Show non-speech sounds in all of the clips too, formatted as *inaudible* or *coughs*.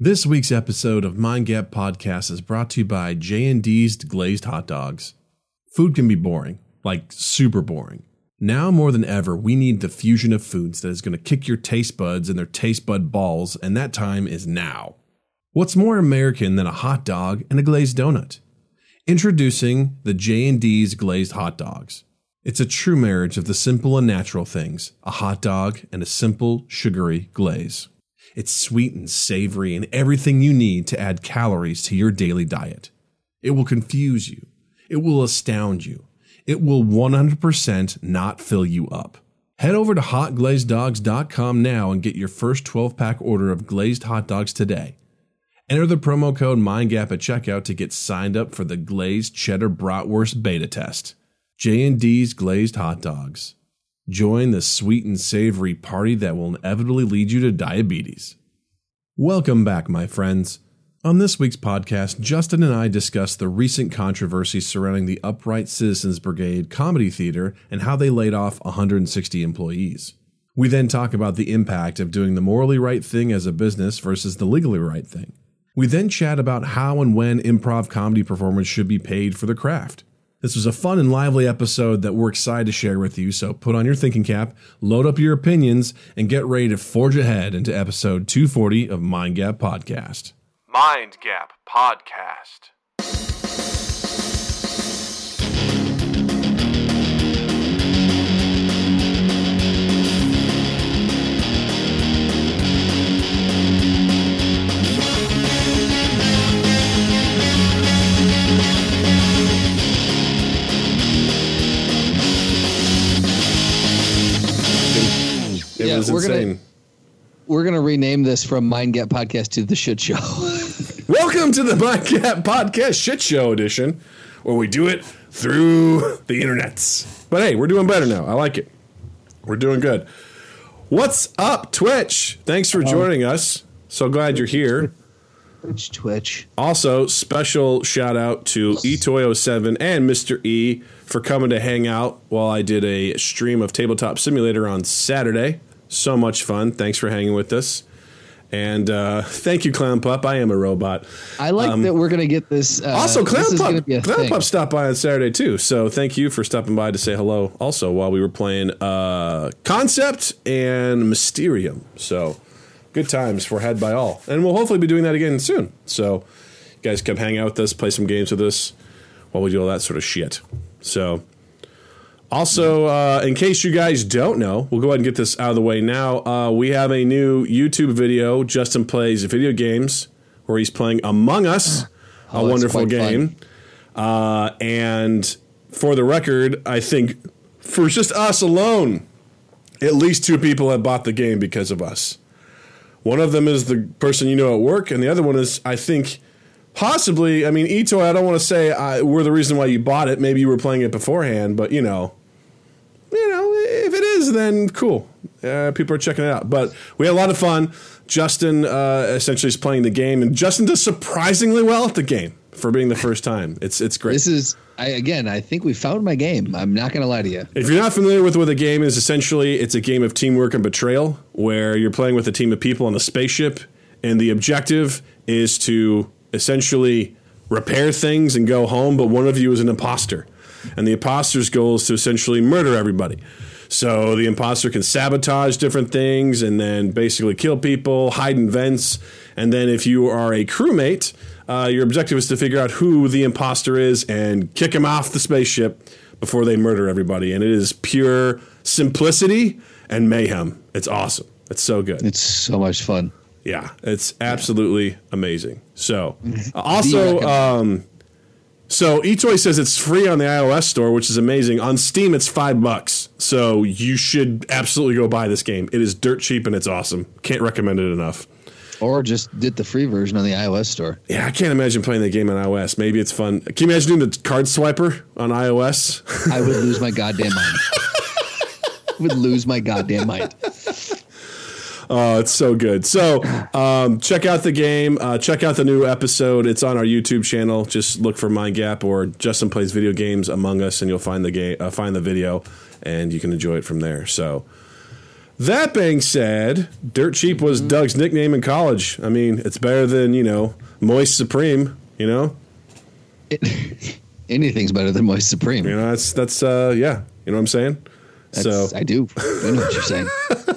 This week's episode of Mind Gap Podcast is brought to you by J&D's Glazed Hot Dogs. Food can be boring, like super boring. Now more than ever, we need the fusion of foods that is going to kick your taste buds and their taste bud balls, and that time is now. What's more American than a hot dog and a glazed donut? Introducing the J&D's Glazed Hot Dogs. It's a true marriage of the simple and natural things, a hot dog and a simple, sugary glaze. It's sweet and savory and everything you need to add calories to your daily diet. It will confuse you. It will astound you. It will 100% not fill you up. Head over to hotglazeddogs.com now and get your first 12 pack order of glazed hot dogs today. Enter the promo code MindGap at checkout to get signed up for the glazed cheddar bratwurst beta test. J&D's glazed hot dogs. Join the sweet and savory party that will inevitably lead you to diabetes. Welcome back, my friends. On this week's podcast, Justin and I discuss the recent controversy surrounding the Upright Citizens Brigade Comedy Theater and how they laid off 160 employees. We then talk about the impact of doing the morally right thing as a business versus the legally right thing. We then chat about how and when improv comedy performers should be paid for the craft. This was a fun and lively episode that we're excited to share with you, so put on your thinking cap, load up your opinions, and get ready to forge ahead into episode 240 of Mind Gap Podcast. Mind Gap Podcast. It Yeah, was we're gonna- We're gonna rename this from Mind Gap Podcast to the Shit Show. *laughs* Welcome to the Mind Gap Podcast Shit Show edition, where we do it through the internets. But hey, we're doing better now. I like it. We're doing good. What's up, Twitch? Thanks for um, joining us. So glad you're here. Twitch, Twitch. Also, special shout out to eToy07 and Mr. E for coming to hang out while I did a stream of Tabletop Simulator on Saturday. So much fun. Thanks for hanging with us. And uh, thank you, Clown Pup. I am a robot. I like that we're gonna get this. Uh, Um, Also, Clown this Pup, Clown thing. Pup stopped by on Saturday too. So thank you for stopping by to say hello. Also, while we were playing uh, Concept and Mysterium. So good times for Head by All, and we'll hopefully be doing that again soon. So you guys come hang out with us, play some games with us while we do all that sort of shit. So. Also, uh, in case you guys don't know, we'll go ahead and get this out of the way now. Uh, we have a new YouTube video. Justin plays video games, where he's playing Among Us, *gasps* a Oh, that's wonderful game. Uh, and for the record, I think for just us alone, at least two people have bought the game because of us. One of them is the person you know at work, and the other one is, I think, possibly. I mean, Ito, I don't want to say uh, we're the reason why you bought it. Maybe you were playing it beforehand, but you know, you know, if it is, then cool. Uh, people are checking it out. But we had a lot of fun. Justin uh, essentially is playing the game, and Justin does surprisingly well at the game for being the first time. It's it's great. This is I again. I think we found my game. I'm not gonna lie to you. If you're not familiar with what a game is, essentially it's a game of teamwork and betrayal where you're playing with a team of people on a spaceship, and the objective is to essentially repair things and go home, but one of you is an imposter. And the imposter's goal is to essentially murder everybody. So the imposter can sabotage different things and then basically kill people, hide in vents. And then if you are a crewmate, uh, your objective is to figure out who the imposter is and kick him off the spaceship before they murder everybody. And it is pure simplicity and mayhem. It's awesome. It's so good. It's so much fun. Yeah, it's absolutely amazing. So, uh, also, um, so eToy says it's free on the iOS store, which is amazing. On Steam, it's five bucks. So you should absolutely go buy this game. It is dirt cheap and it's awesome. Can't recommend it enough. Or just get the free version on the iOS store. Yeah, I can't imagine playing the game on iOS. Maybe it's fun. Can you imagine doing the card swiper on iOS? I would lose my goddamn mind. *laughs* would lose my goddamn mind. Oh, it's so good. So, um, check out the game. Uh, check out the new episode. It's on our YouTube channel. Just look for Mind Gap or Justin plays video games Among Us, and you'll find the game, uh, find the video, and you can enjoy it from there. So, That being said, Dirt Cheap was Doug's nickname in college. I mean, it's better than, you know, Moist Supreme, you know? *laughs* Anything's better than Moist Supreme. You know, that's, that's, uh, yeah. You know what I'm saying? That's, so, I do. I know what you're saying. *laughs*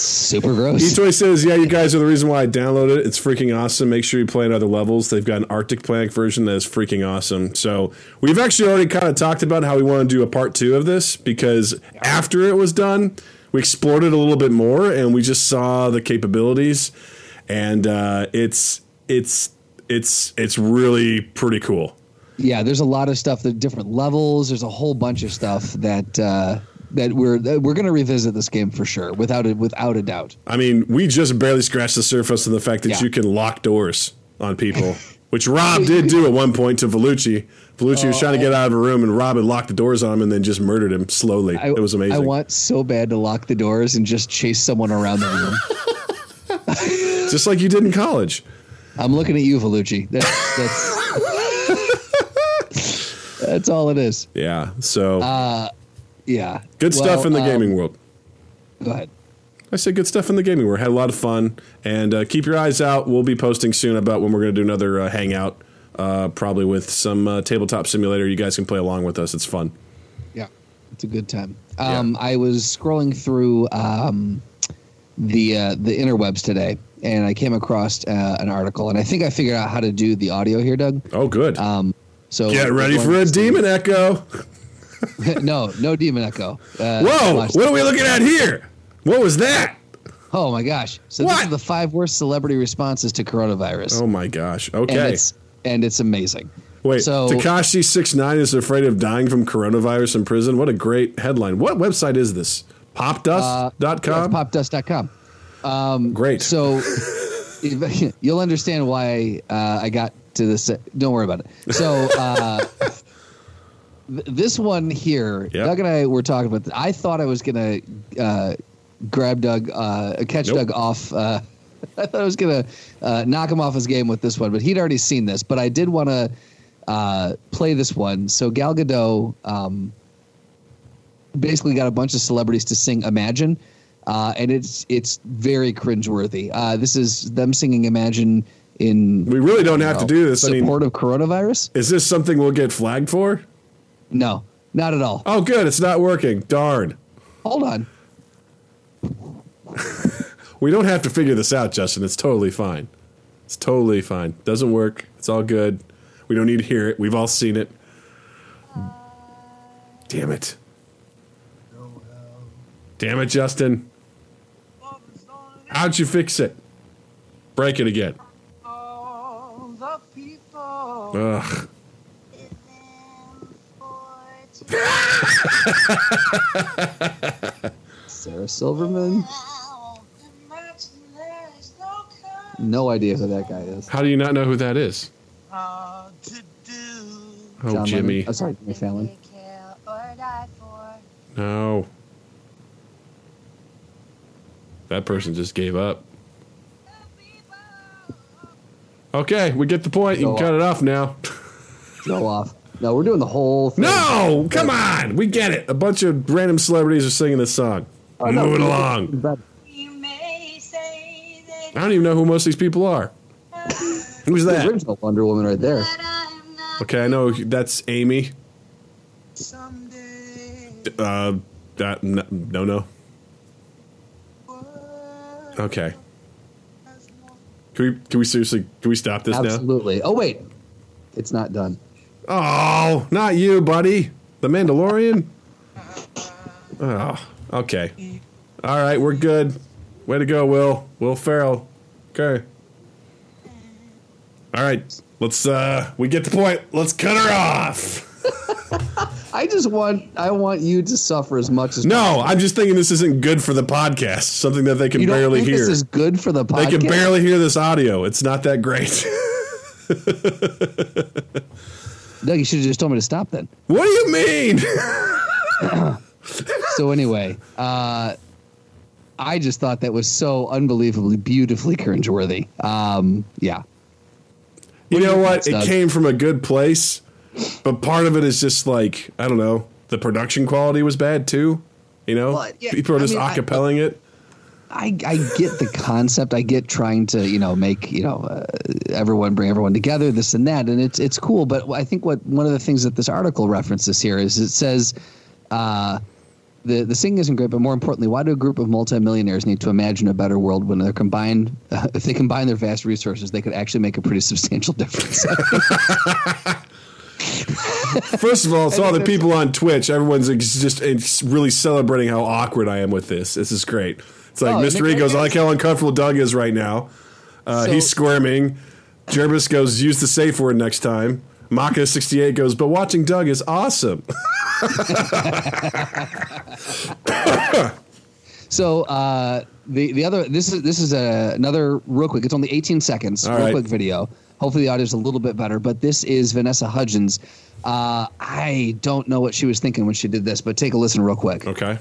Super gross. Etoy says, yeah, you guys are the reason why I downloaded it. It's freaking awesome. Make sure you play in other levels. They've got an Arctic Planet version that is freaking awesome. So we've actually already kind of talked about how we want to do a part two of this because after it was done, we explored it a little bit more and we just saw the capabilities. And uh, it's it's it's it's really pretty cool. yeah, there's a lot of stuff. The different levels. There's a whole bunch of stuff that uh, that we're that we're going to revisit this game for sure, without a, without a doubt. I mean, we just barely scratched the surface of the fact that Yeah. you can lock doors on people, *laughs* which Rob did do at one point to Vellucci. Vellucci was trying to oh. get out of a room, and Rob had locked the doors on him and then just murdered him slowly. I, it was amazing. I want so bad to lock the doors and just chase someone around the room. *laughs* *laughs* just like you did in college. I'm looking at you, Vellucci. That's that's that's all it is. Yeah. So uh, Yeah. good Well, stuff in the um, gaming world. Go ahead. I said good stuff in the gaming world. Had a lot of fun, and uh, keep your eyes out. We'll be posting soon about when we're going to do another uh, hangout, uh, probably with some uh, tabletop simulator. You guys can play along with us. It's fun. Yeah, it's a good time. Um, I was scrolling through um, the uh, the interwebs today, and I came across uh, an article, and I think I figured out how to do the audio here, Doug. Oh, good. Um, so Get ready for a demon echo. *laughs* *laughs* no, no demon echo. Uh, Whoa! What are we looking at here? What was that? Oh my gosh! So this What? is the five worst celebrity responses to coronavirus, Oh my gosh. and Okay. it's and it's amazing. Wait, so- Tekashi six nine is afraid of dying from coronavirus in prison. What a great headline. What website is this? Popdust.com? Yeah, it's popdust.com. Great. So *laughs* *laughs* you'll understand why uh, I got to this. Don't worry about it. So uh, th- this one here, Yep. Doug and I were talking about. I thought I was gonna uh, grab Doug, uh, catch Nope. Doug off. Uh, *laughs* I thought I was gonna uh, knock him off his game with this one, but he'd already seen this. But I did want to uh, play this one. So Gal Gadot. Um, basically got a bunch of celebrities to sing Imagine, uh, and it's it's very cringeworthy. Uh, this is them singing Imagine in we really don't have to do this. I support mean, of coronavirus. is this something we'll get flagged for? No, not at all. Oh, good. It's not working. Darn. Hold on. *laughs* We don't have to figure this out, Justin. It's totally fine. It's totally fine. Doesn't work. It's all good. We don't need to hear it. We've all seen it. Damn it. Damn it, Justin. How'd you fix it? Break it again. Ugh. Sarah Silverman. No idea who that guy is. How do you not know who that is? Do. Oh, John Jimmy. Lennon. Oh, sorry, Jimmy Fallon. No. That person just gave up. Okay, we get the point. You can cut it off now. Go off. No, we're doing the whole thing. No, come on. We get it. A bunch of random celebrities are singing this song. Oh, no, Moving we- along. But You may say that I don't even know who most of these people are. Who's The that? original Wonder Woman right there. Okay, I know that's Amy. someday. Uh, that no, no, no. Okay. Can we can we seriously can we stop this now? Absolutely. Oh wait, it's not done. Oh, not you, buddy. The Mandalorian. Oh, okay. All right, we're good. Way to go, Will. Will Ferrell. Okay. All right, let's. uh We get the point. Let's cut her off. *laughs* I just want I want you to suffer as much as No, I'm just thinking this isn't good for the podcast. Something that they can barely think hear. this is good for the podcast. they can barely hear this audio. It's not that great. *laughs* Doug, you should have just told me to stop then. what do you mean? *laughs* So anyway, uh, I just thought that was so unbelievably beautifully cringeworthy. Um, yeah, You know what? It Doug? came from a good place, but part of it is just like I don't know. The production quality was bad too. You know, Well, yeah, people are I just mean, I- acapelling it. I, I get the concept. I get trying to you know make you know uh, everyone bring everyone together, this and that, and it's it's cool. But I think what one of the things that this article references here is it says. Uh, the, the singing isn't great, but more importantly, why do a group of multimillionaires need to imagine a better world when they're combined? Uh, *laughs* if they combine their vast resources, they could actually make a pretty substantial difference. *laughs* First of all, it's all the people on Twitch, everyone's just really celebrating how awkward I am with this. This is great. It's like Oh, Mr. E goes, I like how uncomfortable Doug is right now. Uh, So- he's squirming. Jervis goes, use the safe word next time. Maka68 goes, but watching Doug is awesome. *laughs* So uh, the the other this is this is a, another real quick. It's only 18 seconds. All real right. quick video. Hopefully the audio is a little bit better. But this is Vanessa Hudgens. Uh, I don't know what she was thinking when she did this, but take a listen real quick. Okay.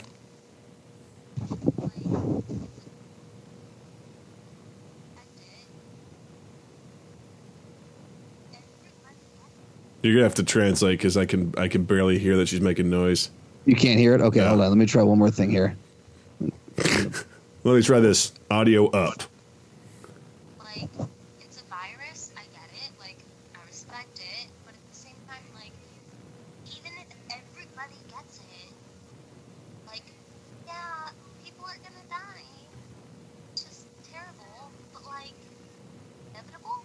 You're gonna have to translate because I can I can barely hear that she's making noise. You can't hear it. Okay, Yeah. hold on. Let me try one more thing here. *laughs* Let me try this. Audio up. like it's a virus i get it like i respect it but at the same time like even if everybody gets it like yeah people are gonna die it's just terrible but like inevitable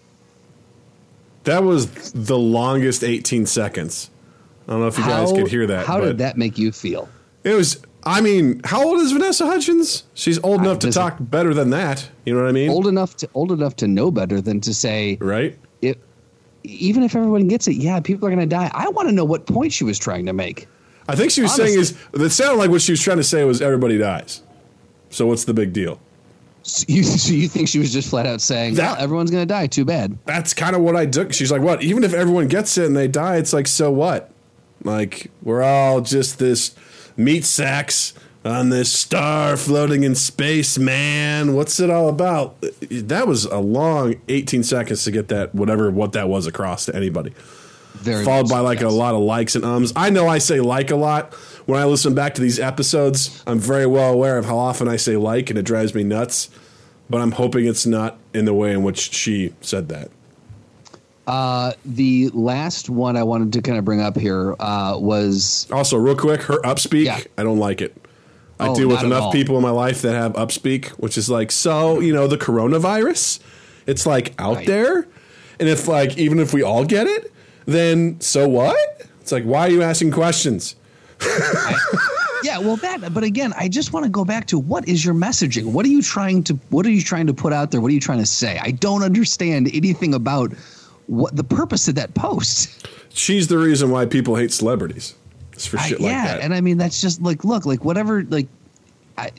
That was the longest 18 seconds. I don't know if you guys could hear that. How did that make you feel? It was. I mean, how old is Vanessa Hudgens? She's old enough to talk better than that. You know what I mean? Old enough to old enough to know better than to say right? it. Even if everyone gets it, yeah, people are going to die. I want to know what point she was trying to make. I think she was saying is that sounded like what she was trying to say was everybody dies. So what's the big deal? So you, *laughs* so you think she was just flat out saying, That- well, everyone's going to die. Too bad. That's kind of what I took. She's like, what? Even if everyone gets it and they die, it's like, so what? Like we're all just this meat sacks on this star floating in space, man. What's it all about? That was a long 18 seconds to get that whatever what that was across to anybody. Very followed by like yes. a lot of likes and ums. I know I say like a lot. When I listen back to these episodes, I'm very well aware of how often I say like, and it drives me nuts. But I'm hoping it's not in the way in which she said that. Uh, the last one I wanted to kind of bring up here uh, was Also, real quick, her upspeak, Yeah. I don't like it. I Oh, deal with enough people in my life that have upspeak, which is like, so, you know, the coronavirus, it's like out Right. there. And if, like, even if we all get it, then so what? It's like, why are you asking questions? Yeah. Well, that. But again, I just want to go back to what is your messaging? What are you trying to What are you trying to put out there? What are you trying to say? I don't understand anything about what the purpose of that post. She's the reason why people hate celebrities. It's for I- shit like yeah, that. and I mean that's just like look, like whatever, like I,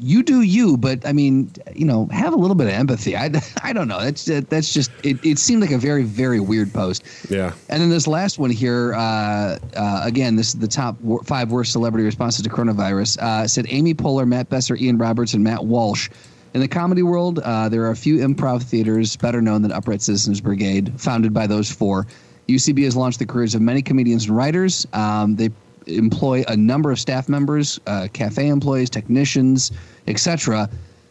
you do you, but I mean, you know, have a little bit of empathy. I, *laughs* I don't know. That's that's just it. It seemed like a very very weird post. yeah. And then this last one here, uh, uh, again, this is the top five worst celebrity responses to coronavirus. Uh, said Amy Poehler, Matt Besser, Ian Roberts, and Matt Walsh. In the comedy world, uh, there are a few improv theaters better known than Upright Citizens Brigade, founded by those four. UCB has launched the careers of many comedians and writers. Um, they employ a number of staff members, uh, cafe employees, technicians, etc.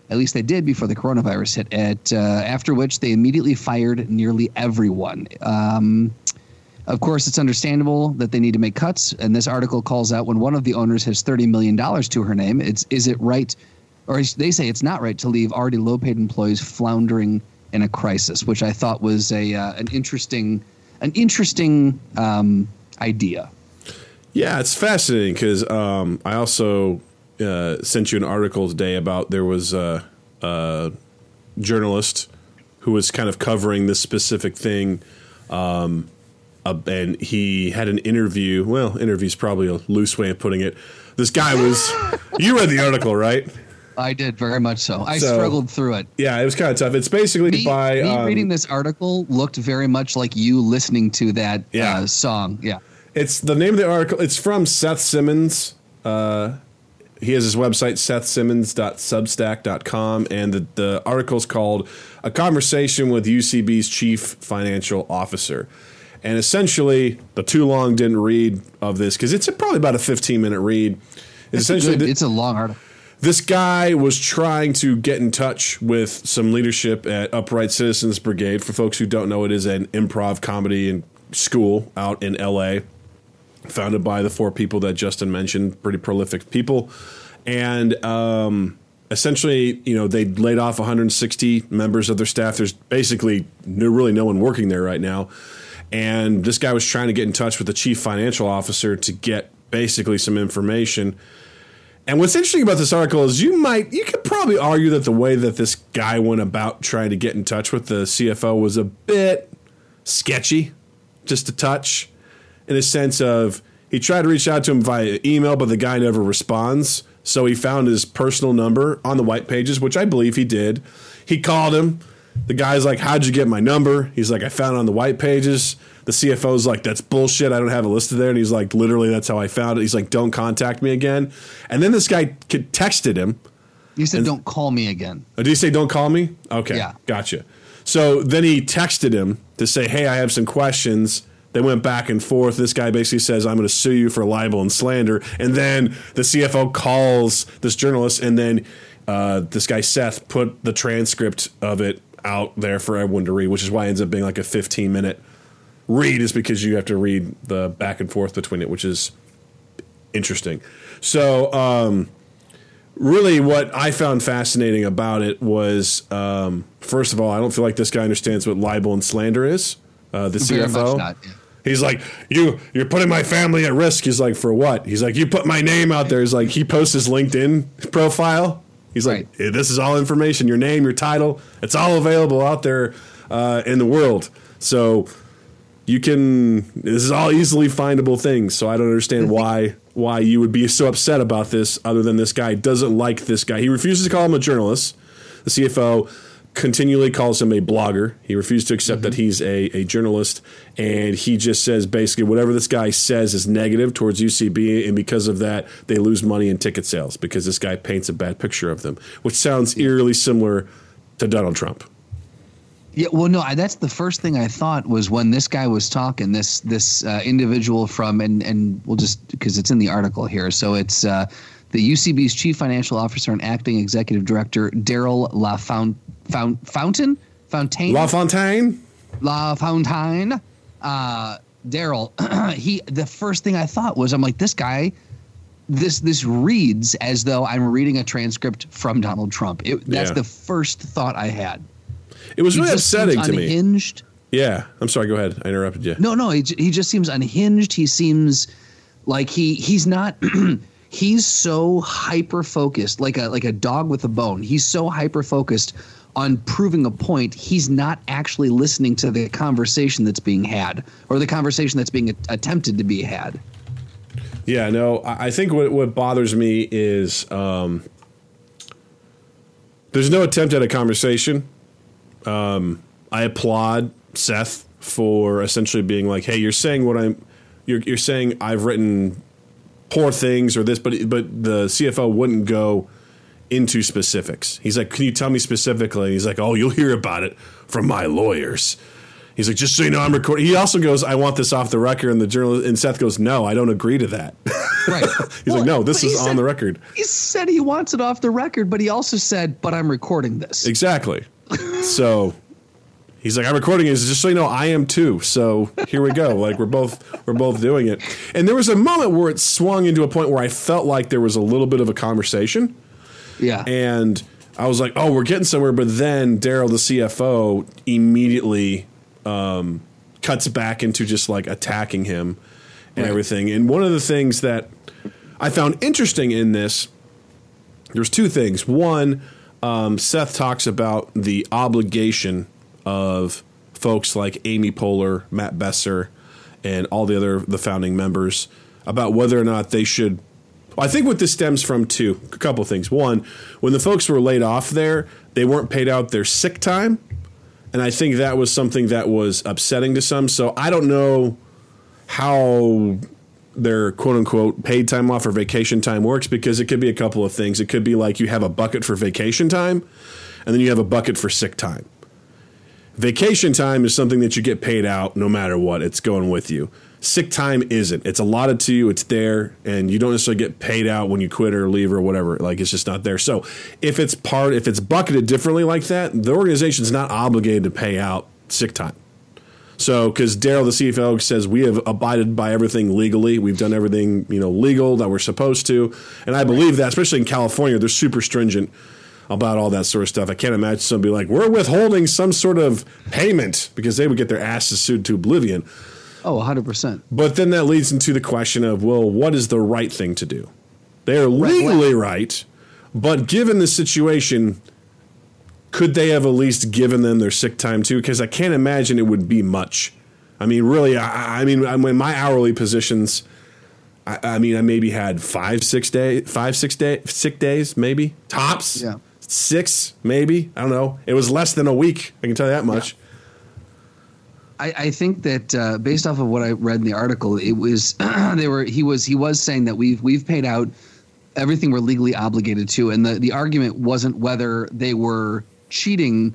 At least they did before the coronavirus hit. At uh, after which they immediately fired nearly everyone. Um, of course, it's understandable that they need to make cuts, and this article calls out when one of the owners has thirty million dollars to her name. It's is it right, or they say it's not right to leave already low-paid employees floundering in a crisis, which I thought was a uh, an interesting an interesting um, idea. Yeah, it's fascinating because um, I also uh, sent you an article today about there was a, a journalist who was kind of covering this specific thing. Um, uh, and he had an interview. Well, interview's probably a loose way of putting it. This guy was. *laughs* you read the article, right? I did very much so. I So- struggled through it. Yeah, it was kind of tough. It's basically Me, by me um, reading this article looked very much like you listening to that Yeah. uh, song. Yeah. It's the name of the article. It's from Seth Simons. Uh, he has his website, sethsimons.substack.com, and the, the article's called A Conversation with UCB's Chief Financial Officer. And essentially, the too long didn't read of this because it's probably about a 15 minute read. It's It's, a essentially good- it's a long article. this guy was trying to get in touch with some leadership at Upright Citizens Brigade. For folks who don't know, it is an improv comedy and school out in LA, founded by the four people that Justin mentioned, pretty prolific people. And um, essentially, you know, they laid off 160 members of their staff. There's basically no, really no one working there right now. And this guy was trying to get in touch with the chief financial officer to get basically some information. And what's interesting about this article is you might, you could probably argue that the way that this guy went about trying to get in touch with the CFO was a bit sketchy, just a touch, in a sense of he tried to reach out to him via email, but the guy never responds. So he found his personal number on the white pages, which I believe he did. He called him. The guy's like, How'd you get my number? He's like, I found it on the white pages. The CFO's like, That's bullshit. I don't have it listed there. And he's like, Literally, that's how I found it. He's like, Don't contact me again. And then this guy texted him. You said, "Don't call me again." Oh, did he say, Don't call me? Okay. Yeah. Gotcha. So then he texted him to say, Hey, I have some questions. They went back and forth. This guy basically says, I'm going to sue you for libel and slander. And then the CFO calls this journalist, and then uh, this guy, Seth, put the transcript of it out there for everyone to read, which is why it ends up being like a 15 minute read, is because you have to read the back and forth between it, which is interesting. So, um, really, what I found fascinating about it was, um, first of all, I don't feel like this guy understands what libel and slander is. Uh, the Very CFO. not, yeah. He's like, you, you're putting my family at risk. He's like, for what? He's like, you put my name out there. He's like, he posts his LinkedIn profile. He's like, Right. "Eh, this is all information, your name, your title. It's all available out there uh, in the world. So you can. This is all easily findable things. So I don't understand why why you would be so upset about this. Other than this guy doesn't like this guy. He refuses to call him a journalist. The CFO continually calls him a blogger. He refused to accept that he's a, a journalist, and he just says basically whatever this guy says is negative towards UCB, and because of that, they lose money in ticket sales because this guy paints a bad picture of them, which sounds eerily similar to Donald Trump. Yeah, well, no, I, that's the first thing I thought was when this guy was talking. This this uh, individual from and and we'll just because it's in the article here. So it's uh, the UCB's chief financial officer and acting executive director Daryl LaFount Fountain Fountain Fontaine La Fontaine. La Fontaine. Uh, Daryl, *clears throat* he the first thing I thought was I'm like this guy. This this reads as though I'm reading a transcript from Donald Trump. It, that's Yeah. the first thought I had. It was He really upsetting to me. unhinged. Yeah, I'm sorry. Go ahead. I interrupted you. No, no, he, he just seems unhinged. He seems like he he's not. *clears throat* he's so hyper focused, like a like a dog with a bone. He's so hyper focused on proving a point. He's not actually listening to the conversation that's being had or the conversation that's being attempted to be had. Yeah, no, I I think what, what bothers me is um, there's no attempt at a conversation. Um, I applaud Seth for essentially being like, "Hey, you're saying what I'm, you're, you're saying I've written poor things or this," but but the CFO wouldn't go into specifics. He's like, "Can you tell me specifically?" He's like, "Oh, you'll hear about it from my lawyers." He's like, just so you know, I'm recording. He also goes, I want this off the record. And the journalist and Seth goes, no, I don't agree to that. Right. *laughs* He's like, no, this is on the record. He said he wants it off the record, but he also said, "But I'm recording this." Exactly. *laughs* so he's like, I'm recording it. Just so you know, I am too. So here we go. *laughs* Like we're both we're both doing it. And there was a moment where it swung into a point where I felt like there was a little bit of a conversation. Yeah. And I was like, oh, we're getting somewhere. But then Daryl, the CFO, immediately um, cuts back into just like attacking him and Right. everything. And one of the things that I found interesting in this, there's two things. One, um, Seth talks about the obligation of folks like Amy Poehler, Matt Besser, and all the other the founding members about whether or not they should. I think what this stems from too, a couple of things. One, when the folks were laid off there, they weren't paid out their sick time, and I think that was something that was upsetting to some. So I don't know how their quote unquote paid time off or vacation time works because it could be a couple of things. It could be like you have a bucket for vacation time and then you have a bucket for sick time. Vacation time is something that you get paid out no matter what. It's going with you. Sick time isn't. It's allotted to you. It's there, and you don't necessarily get paid out when you quit or leave or whatever. Like it's just not there. So if it's part, if it's bucketed differently like that, the organization's not obligated to pay out sick time. So, because Daryl, the CFO, says we have abided by everything legally, we've done everything you know legal that we're supposed to, and I believe that, especially in California, they're super stringent about all that sort of stuff. I can't imagine somebody like we're withholding some sort of payment because they would get their asses sued to oblivion. Oh, 100%. But then that leads into the question of, well, what is the right thing to do? They are legally right, but given the situation, could they have at least given them their sick time too? Because I can't imagine it would be much. I mean, really, I, I mean, I mean, my hourly positions. I, I mean, I maybe had five, six day, five, six day, sick days, maybe tops. Yeah. Six, maybe. I don't know. It was less than a week. I can tell you that much. I, I think that uh, based off of what I read in the article, it was *clears throat* they were he was he was saying that we've we've paid out everything we're legally obligated to, and the the argument wasn't whether they were cheating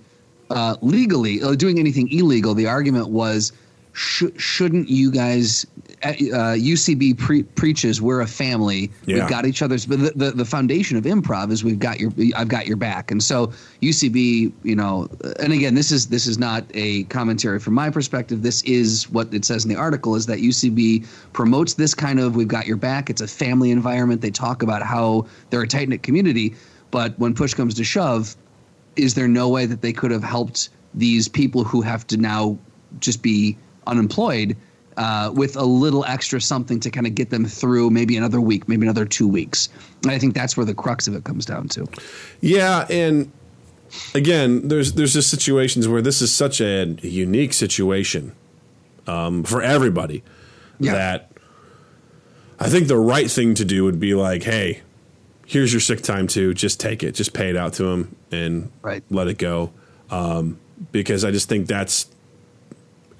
uh, legally or doing anything illegal. The argument was sh- shouldn't you guys uh, UCB pre- preaches we're a family. Yeah. We've got each other's. But the, the the foundation of improv is we've got your I've got your back. And so UCB, you know, and again, this is this is not a commentary from my perspective. This is what it says in the article is that UCB promotes this kind of we've got your back. It's a family environment. They talk about how they're a tight knit community. But when push comes to shove, is there no way that they could have helped these people who have to now just be unemployed uh, with a little extra something to kind of get them through maybe another week, maybe another two weeks? And I think that's where the crux of it comes down to. Yeah, and again, there's there's just situations where this is such a unique situation um, for everybody Yeah. that I think the right thing to do would be like, hey, here's your sick time too. Just take it, just pay it out to them, and Right. let it go. Um, because I just think that's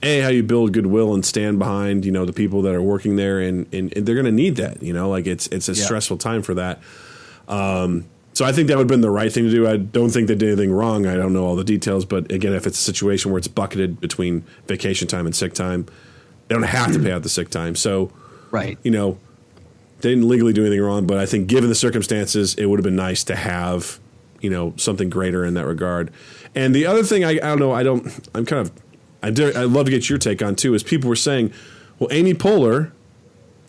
a how you build goodwill and stand behind you know the people that are working there, and, and, and they're going to need that. You know, like it's it's a Yeah. stressful time for that. Um, so I think that would have been the right thing to do. I don't think they did anything wrong. I don't know all the details, but again, if it's a situation where it's bucketed between vacation time and sick time, they don't have to pay out the sick time. So Right. you know, they didn't legally do anything wrong, but I think given the circumstances, it would have been nice to have, you know, something greater in that regard. And the other thing, I, I don't know, I don't, I'm kind of, I dare, I'd love to get your take on too, is people were saying, well, Amy Poehler,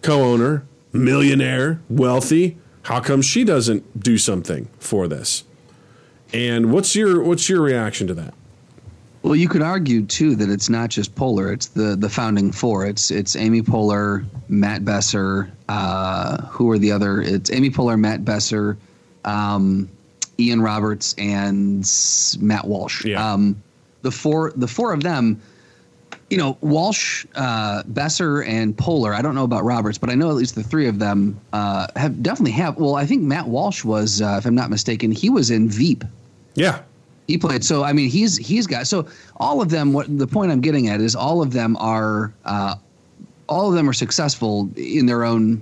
co-owner, millionaire, wealthy, how come she doesn't do something for this? And what's your what's your reaction to that? Well, you could argue too that it's not just Poehler; it's the the founding four. It's it's Amy Poehler, Matt Besser. Uh, who are the other? It's Amy Poehler, Matt Besser, um, Ian Roberts, and Matt Walsh. Yeah. Um, the four the four of them. You know, Walsh, uh, Besser, and Poehler. I don't know about Roberts, but I know at least the three of them uh, have definitely have. Well, I think Matt Walsh was, uh, if I'm not mistaken, he was in Veep Yeah, he played so i mean he's he's got so all of them what the point i'm getting at is all of them are uh, all of them are successful in their own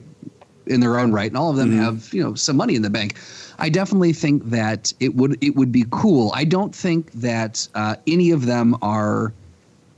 in their own right and all of them have you know some money in the bank i definitely think that it would it would be cool. I don't think that uh, any of them are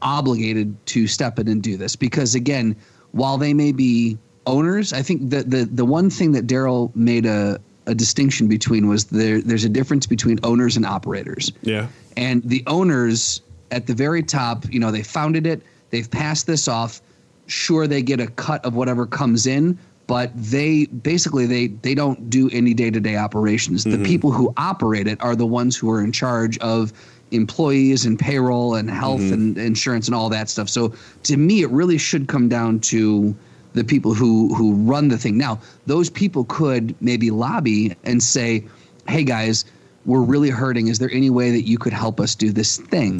obligated to step in and do this because again while they may be owners i think that the the one thing that daryl made a a distinction between was there there's a difference between owners and operators. Yeah, and the owners at the very top, you know, they founded it, they've passed this off. Sure, they get a cut of whatever comes in, but they basically they they don't do any day to day operations. The mm-hmm. people who operate it are the ones who are in charge of employees and payroll and health mm-hmm. and insurance and all that stuff. So to me, it really should come down to the people who who run the thing. Now, those people could maybe lobby and say, "Hey guys, we're really hurting. Is there any way that you could help us do this thing?"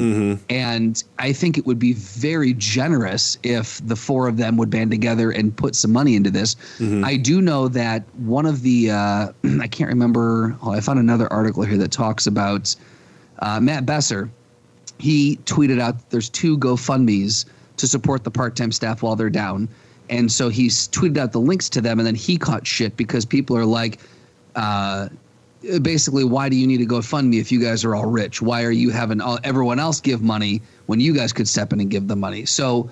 And I think it would be very generous if the four of them would band together and put some money into this. I do know that one of the uh, *clears throat* I can't remember. Oh, I found another article here that talks about uh, Matt Besser he tweeted out that there's two GoFundMe's to support the part-time staff while they're down, and so he's tweeted out the links to them, and then he caught shit because people are like, uh, basically, why do you need to go fund me if you guys are all rich? Why are you having all, everyone else give money when you guys could step in and give the money? So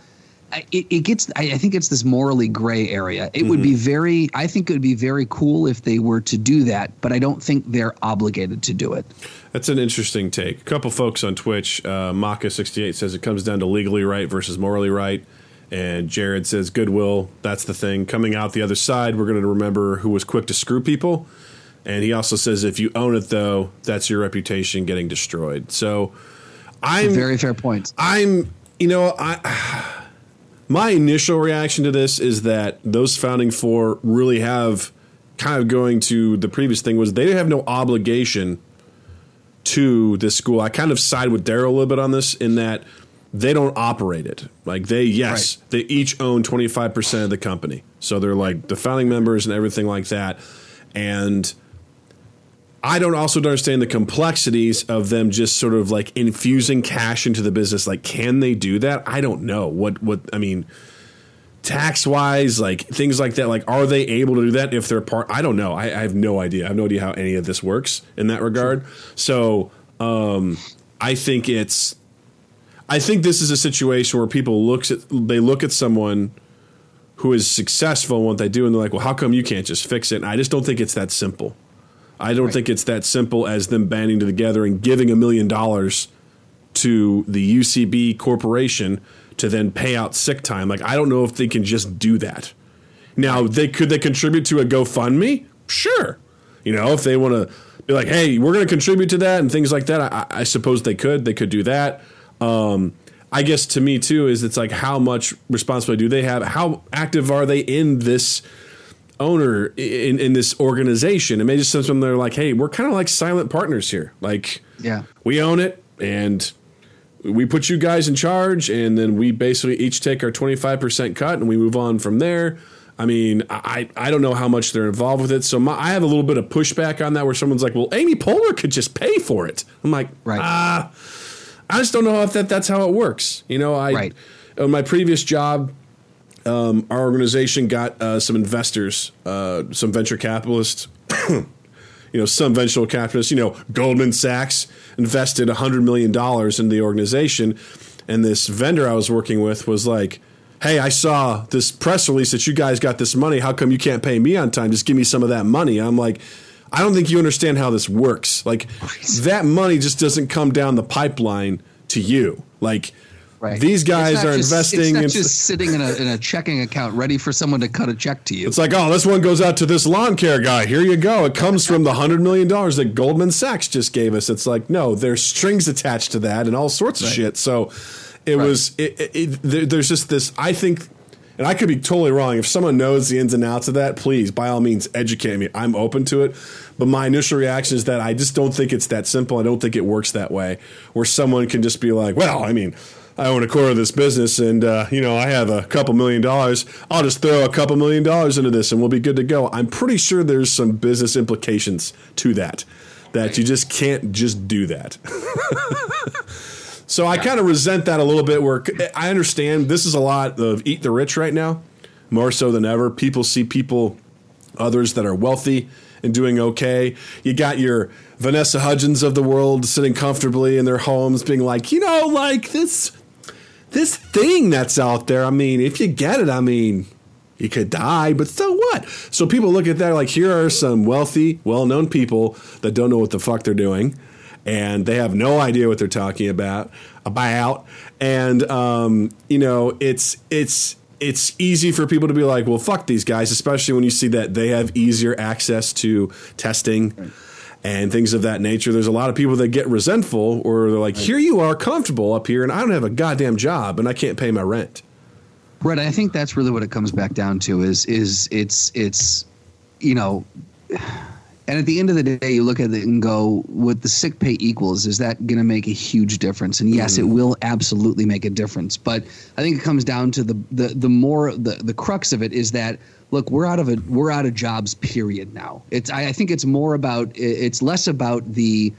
I- it, it gets, I, think it's this morally gray area. It would be very, I think it would be very cool if they were to do that, but I don't think they're obligated to do it. That's an interesting take. A couple folks on Twitch, uh, Maka68 says it comes down to legally right versus morally right. And Jared says goodwill, that's the thing. Coming out the other side, we're going to remember who was quick to screw people. And he also says if you own it, though, that's your reputation getting destroyed. So I'm Very fair point. I'm, you know, I my initial reaction to this is that those founding four really have kind of going to the previous thing was they have no obligation to this school. I kind of side with Daryl a little bit on this in that they don't operate it. Like they, yes, Right. they each own 25% of the company. So they're like the founding members and everything like that. And I don't also understand the complexities of them just sort of like infusing cash into the business. Like, can they do that? I don't know. What what I mean, tax wise, like things like that. Like, are they able to do that if they're part? I don't know. I, I have no idea. I have no idea how any of this works in that regard. So, um, I think it's. I think this is a situation where people looks at they look at someone who is successful in what they do, and they're like, "Well, how come you can't just fix it?" And I just don't think it's that simple. I don't think it's that simple as them banding together and giving a million dollars to the UCB corporation to then pay out sick time. Like I don't know if they can just do that. Now they could they contribute to a GoFundMe? Sure. You know, if they want to be like, hey, we're going to contribute to that and things like that, I, I suppose they could. They could do that. Um, I guess to me too is it's like how much responsibility do they have? How active are they in this owner in, in this organization? And maybe just something they're like, hey, we're kind of like silent partners here. Like, Yeah. we own it and we put you guys in charge and then we basically each take our 25% cut and we move on from there i mean i i don't know how much they're involved with it so my, i have a little bit of pushback on that where someone's like well amy poehler could just pay for it i'm like Right. ah i just don't know if that that's how it works you know i Right. on my previous job um, our organization got uh, some investors uh, some venture capitalists *coughs* you know, some venture capitalists, you know, Goldman Sachs invested $100 million in the organization. And this vendor I was working with was like, hey, I saw this press release that you guys got this money. How come you can't pay me on time? Just give me some of that money. I'm like, I don't think you understand how this works. Like, that money just doesn't come down the pipeline to you. Like, Right. these guys are just- investing It's not in. just sitting in a, in a checking account ready for someone to cut a check to you. It's like, oh, this one goes out to this lawn care guy. Here you go. It comes from the hundred million dollars that Goldman Sachs just gave us. It's like, no, there's strings attached to that and all sorts of Right. shit. So it was. It, it, it, there, there's just this. I think, and I could be totally wrong. If someone knows the ins and outs of that, please, by all means, educate me. I'm open to it. But my initial reaction is that I just don't think it's that simple. I don't think it works that way, where someone can just be like, well, I mean. I own a quarter of this business, and uh, you know I have a couple million dollars. I'll just throw a couple million dollars into this, and we'll be good to go. I'm pretty sure there's some business implications to that, that you just can't just do that. *laughs* so I kind of resent that a little bit. Where I understand this is a lot of eat the rich right now, more so than ever. People see people, others that are wealthy and doing okay. You got your Vanessa Hudgens of the world sitting comfortably in their homes, being like, you know, like this this thing that's out there. I mean, if you get it, I mean, you could die, but so what? So people look at that like here are some wealthy, well-known people that don't know what the fuck they're doing, and they have no idea what they're talking about about, and um, you know, it's it's it's easy for people to be like, well, fuck these guys, especially when you see that they have easier access to testing and things of that nature. There's a lot of people that get resentful or they're like, here you are comfortable up here and I don't have a goddamn job and I can't pay my rent. Right. I think that's really what it comes back down to is is it's it's you know and at the end of the day you look at it and go what the sick pay equals is that going to make a huge difference? And yes it mm-hmm. will absolutely make a difference. But i think it comes down to the the, the more the, the crux of it is that look we're out of a, we're out of jobs period now. It's i, I think it's more about it's less about the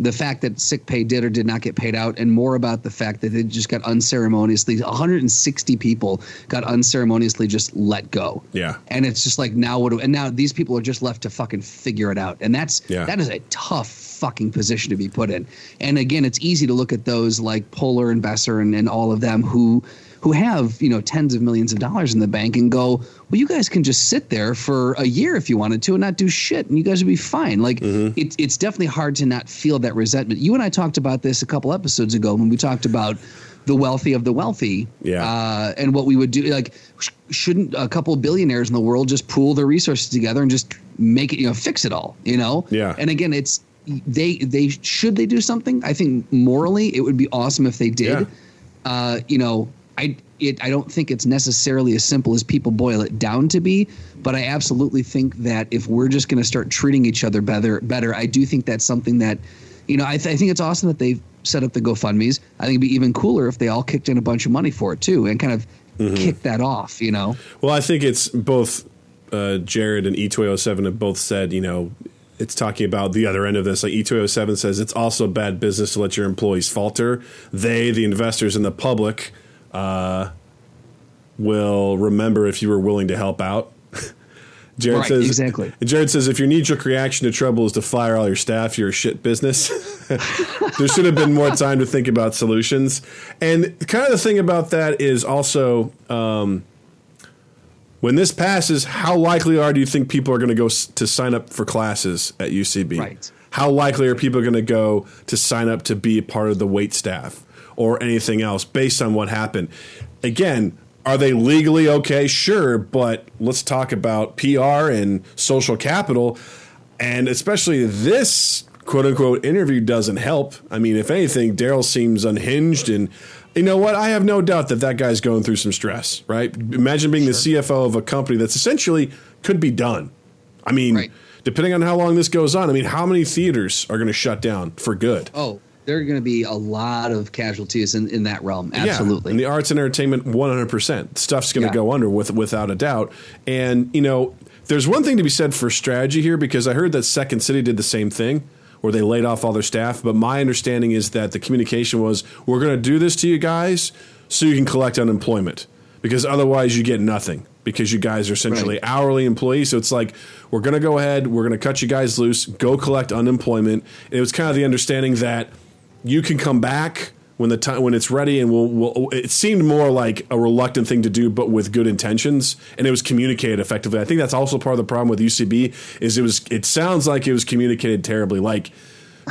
the fact that sick pay did or did not get paid out, and more about the fact that they just got unceremoniously 160 people got unceremoniously just let go. Yeah. and it's just like now what? Do, and now these people are just left to fucking figure it out, and that's Yeah. that is a tough fucking position to be put in. And again, it's easy to look at those like Poehler and Besser and, and all of them who who have you know tens of millions of dollars in the bank and go, well, you guys can just sit there for a year if you wanted to and not do shit, and you guys would be fine. Like Mm-hmm. it's it's definitely hard to not feel that resentment. You and I talked about this a couple episodes ago when we talked about the wealthy of the wealthy, Yeah. uh, and what we would do. Like, sh- shouldn't a couple billionaires in the world just pool their resources together and just make it, you know, fix it all, you know? Yeah. And again, it's they they should they do something. I think morally, it would be awesome if they did. Yeah. Uh, you know, I it I don't think it's necessarily as simple as people boil it down to be, but I absolutely think that if we're just going to start treating each other better, better, I do think that's something that, you know, I, th- I think it's awesome that they've set up the GoFundmes. I think it'd be even cooler if they all kicked in a bunch of money for it too, and kind of Mm-hmm. kick that off. You know, Well, I think it's both uh, Jared and E207 have both said, you know, it's talking about the other end of this. Like E207 says, it's also bad business to let your employees falter. They, the investors and the public, uh, will remember if you were willing to help out. *laughs* Jared Right, says exactly. Jared says if your knee jerk reaction to trouble is to fire all your staff, you're a shit business. *laughs* there should have been more time to think about solutions. And kind of the thing about that is also um, when this passes, how likely are do you think people are going to go s- to sign up for classes at UCB? Right. How likely are people going to go to sign up to be part of the wait staff or anything else based on what happened? Again, are they legally okay? Sure, but let's talk about PR and social capital. And especially this quote unquote interview doesn't help. I mean, if anything, Daryl seems unhinged. And you know what? I have no doubt that that guy's going through some stress, right? Imagine being the CFO of a company that's essentially could be done. I mean, Right. depending on how long this goes on, I mean, how many theaters are going to shut down for good? oh, there are going to be a lot of casualties in, in that realm. Absolutely. Yeah. And the arts and entertainment, 100%. Stuff's going to Yeah. go under with, without a doubt. And, you know, there's one thing to be said for strategy here because I heard that Second City did the same thing where they laid off all their staff. But my understanding is that the communication was we're going to do this to you guys so you can collect unemployment because otherwise you get nothing because you guys are essentially Right. hourly employees. So it's like, we're going to go ahead, we're going to cut you guys loose, go collect unemployment. And it was kind of the understanding that you can come back when the time when it's ready and we'll, we'll it seemed more like a reluctant thing to do but with good intentions. And it was communicated effectively. I think that's also part of the problem with ucb is it was it sounds like it was communicated terribly. Like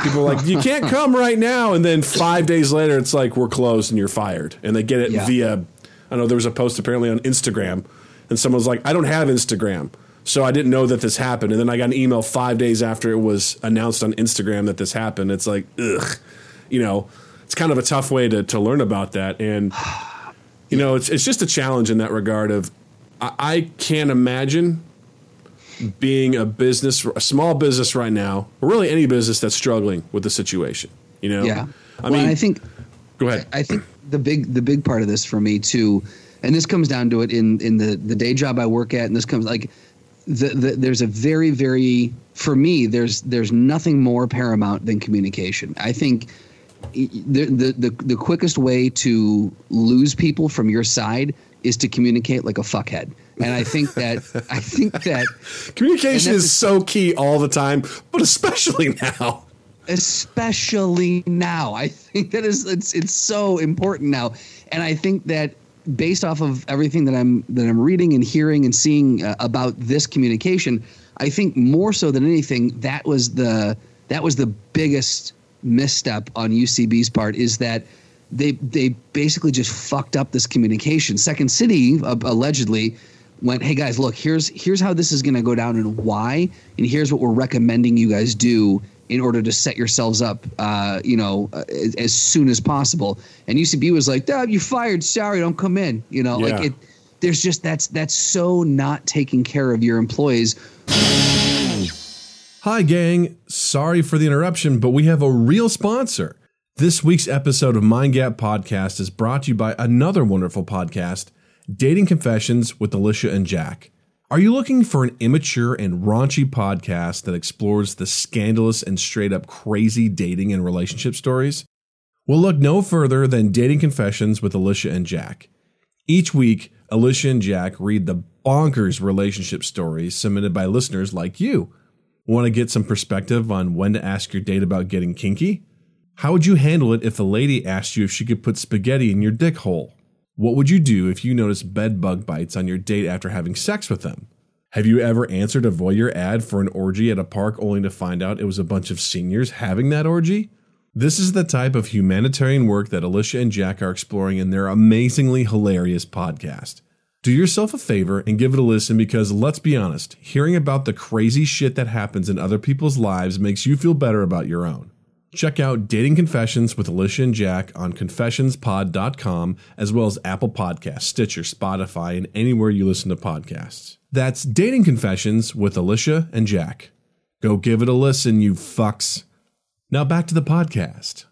people are like you can't come right now. And then five days later it's like we're closed and you're fired. And they get it Yeah. via i know there was a post apparently on instagram and someone was like i don't have instagram. So I didn't know that this happened, and then I got an email five days after it was announced on Instagram that this happened. It's like, ugh, you know, it's kind of a tough way to, to learn about that. And, you know, it's, it's just a challenge in that regard of I, I can't imagine being a business, a small business right now, or really any business that's struggling with the situation. You know? yeah. I well, mean, I think go ahead. I think the big the big part of this for me too, and this comes down to it in in the the day job I work at, and this comes like the, the there's a very very for me there's there's nothing more paramount than communication. I think the the the, the quickest way to lose people from your side is to communicate like a fuckhead. And I think that I think *laughs* that Communication is so key all the time, but especially now. especially now. I think that is it's it's so important now, and I think that based off of everything that I'm that I'm reading and hearing and seeing uh, about this communication, I think more so than anything that was the that was the biggest misstep on UCB's part is that they they basically just fucked up this communication. Second City uh, allegedly went, "Hey guys, look, here's here's how this is going to go down and why, and here's what we're recommending you guys do in order to set yourselves up, uh, you know, as, as soon as possible." And UCB was like, "Dad, you're fired. Sorry, don't come in." You know, like Yeah. it. There's just that's that's so not taking care of your employees. Hi, gang. Sorry for the interruption, but we have a real sponsor. This week's episode of Mind Gap Podcast is brought to you by another wonderful podcast, Dating Confessions with Alicia and Jack. Are you looking for an immature and raunchy podcast that explores the scandalous and straight up crazy dating and relationship stories? Well, look no further than Dating Confessions with Alicia and Jack. Each week, Alicia and Jack read the bonkers relationship stories submitted by listeners like you. Want to get some perspective on when to ask your date about getting kinky? How would you handle it if the lady asked you if she could put spaghetti in your dick hole? What would you do if you noticed bed bug bites on your date after having sex with them? Have you ever answered a voyeur ad for an orgy at a park only to find out it was a bunch of seniors having that orgy? This is the type of humanitarian work that Alicia and Jack are exploring in their amazingly hilarious podcast. Do yourself a favor and give it a listen because let's be honest, hearing about the crazy shit that happens in other people's lives makes you feel better about your own. Check out Dating Confessions with Alicia and Jack on confessionspod.com as well as Apple Podcasts, Stitcher, Spotify, and anywhere you listen to podcasts. That's Dating Confessions with Alicia and Jack. Go give it a listen, you fucks. Now back to the podcast.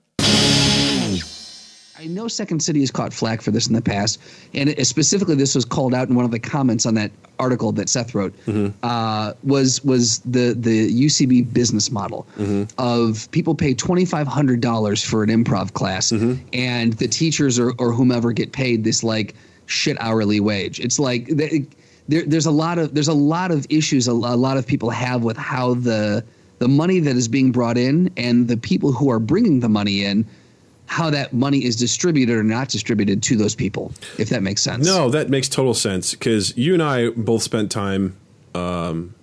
I know Second City has caught flack for this in the past, and it, specifically, this was called out in one of the comments on that article that Seth wrote. Mm-hmm. Uh, was was the the UCB business model mm-hmm. of people pay twenty five hundred dollars for an improv class, mm-hmm. and the teachers or, or whomever get paid this like shit hourly wage. It's like th- there, there's a lot of there's a lot of issues a, a lot of people have with how the the money that is being brought in and the people who are bringing the money in how that money is distributed or not distributed to those people, if that makes sense. No, that makes total sense because you and I both spent time um,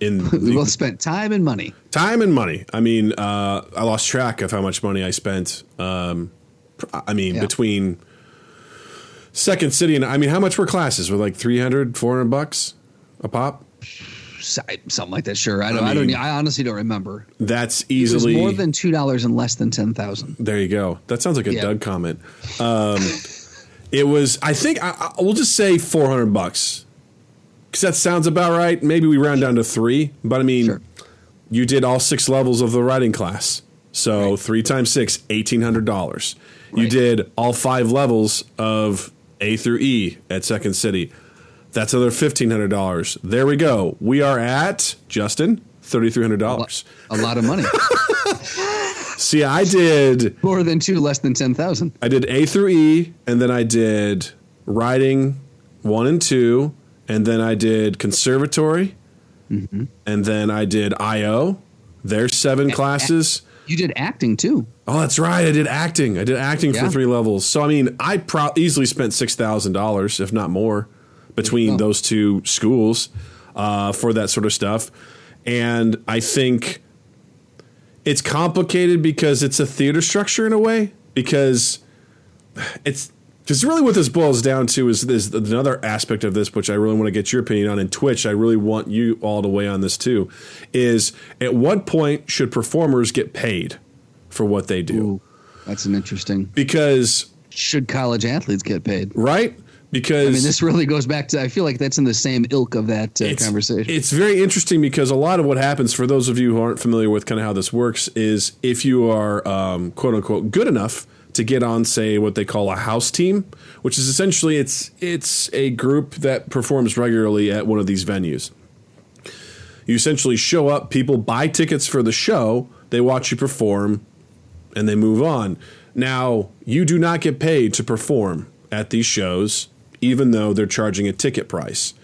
in *laughs* We the- both spent time and money. time and money. I mean, uh, I lost track of how much money I spent. Um, I mean, Yeah. between Second City and I mean, how much were classes? Were like 300, 400 bucks a pop? Something like that. Sure. I don't. I, I don't. I honestly don't remember. That's It was easily more than two dollars and less than ten thousand. There you go. That sounds like a Yeah. Doug comment. Um, it was. I think I, I, we'll just say four hundred bucks because that sounds about right. Maybe we round down to three, but I mean, Sure. you did all six levels of the writing class, so Right. three times six, eighteen hundred dollars. You did all five levels of A through E at Second City. That's another fifteen hundred dollars. There we go. We are at Justin thirty three hundred dollars. A lot of money. *laughs* See, I did. more than two, less than ten thousand. I did A through E, and then I did writing one and two, and then I did conservatory, Mm-hmm. and then I did IO. There's seven classes. You did acting too. Oh, that's right. I did acting. I did acting for three levels. So I mean, I pro- easily spent six thousand dollars, if not more, between Oh. those two schools uh, for that sort of stuff. And I think it's complicated because it's a theater structure in a way. Because it's because really what this boils down to is, another aspect of this, which I really want to get your opinion on. In Twitch, I really want you all to weigh on this too. Is at what point should performers get paid for what they do? Ooh, that's an interesting. Because Should college athletes get paid? right? Because I mean, this really goes back to. I feel like that's in the same ilk of that uh, it's, conversation. It's very interesting because a lot of what happens for those of you who aren't familiar with kind of how this works is if you are um, quote unquote good enough to get on, say, what they call a house team, which is essentially it's it's a group that performs regularly at one of these venues. You essentially show up, people buy tickets for the show, they watch you perform, and they move on. Now, you do not get paid to perform at these shows, even though they're charging a ticket price.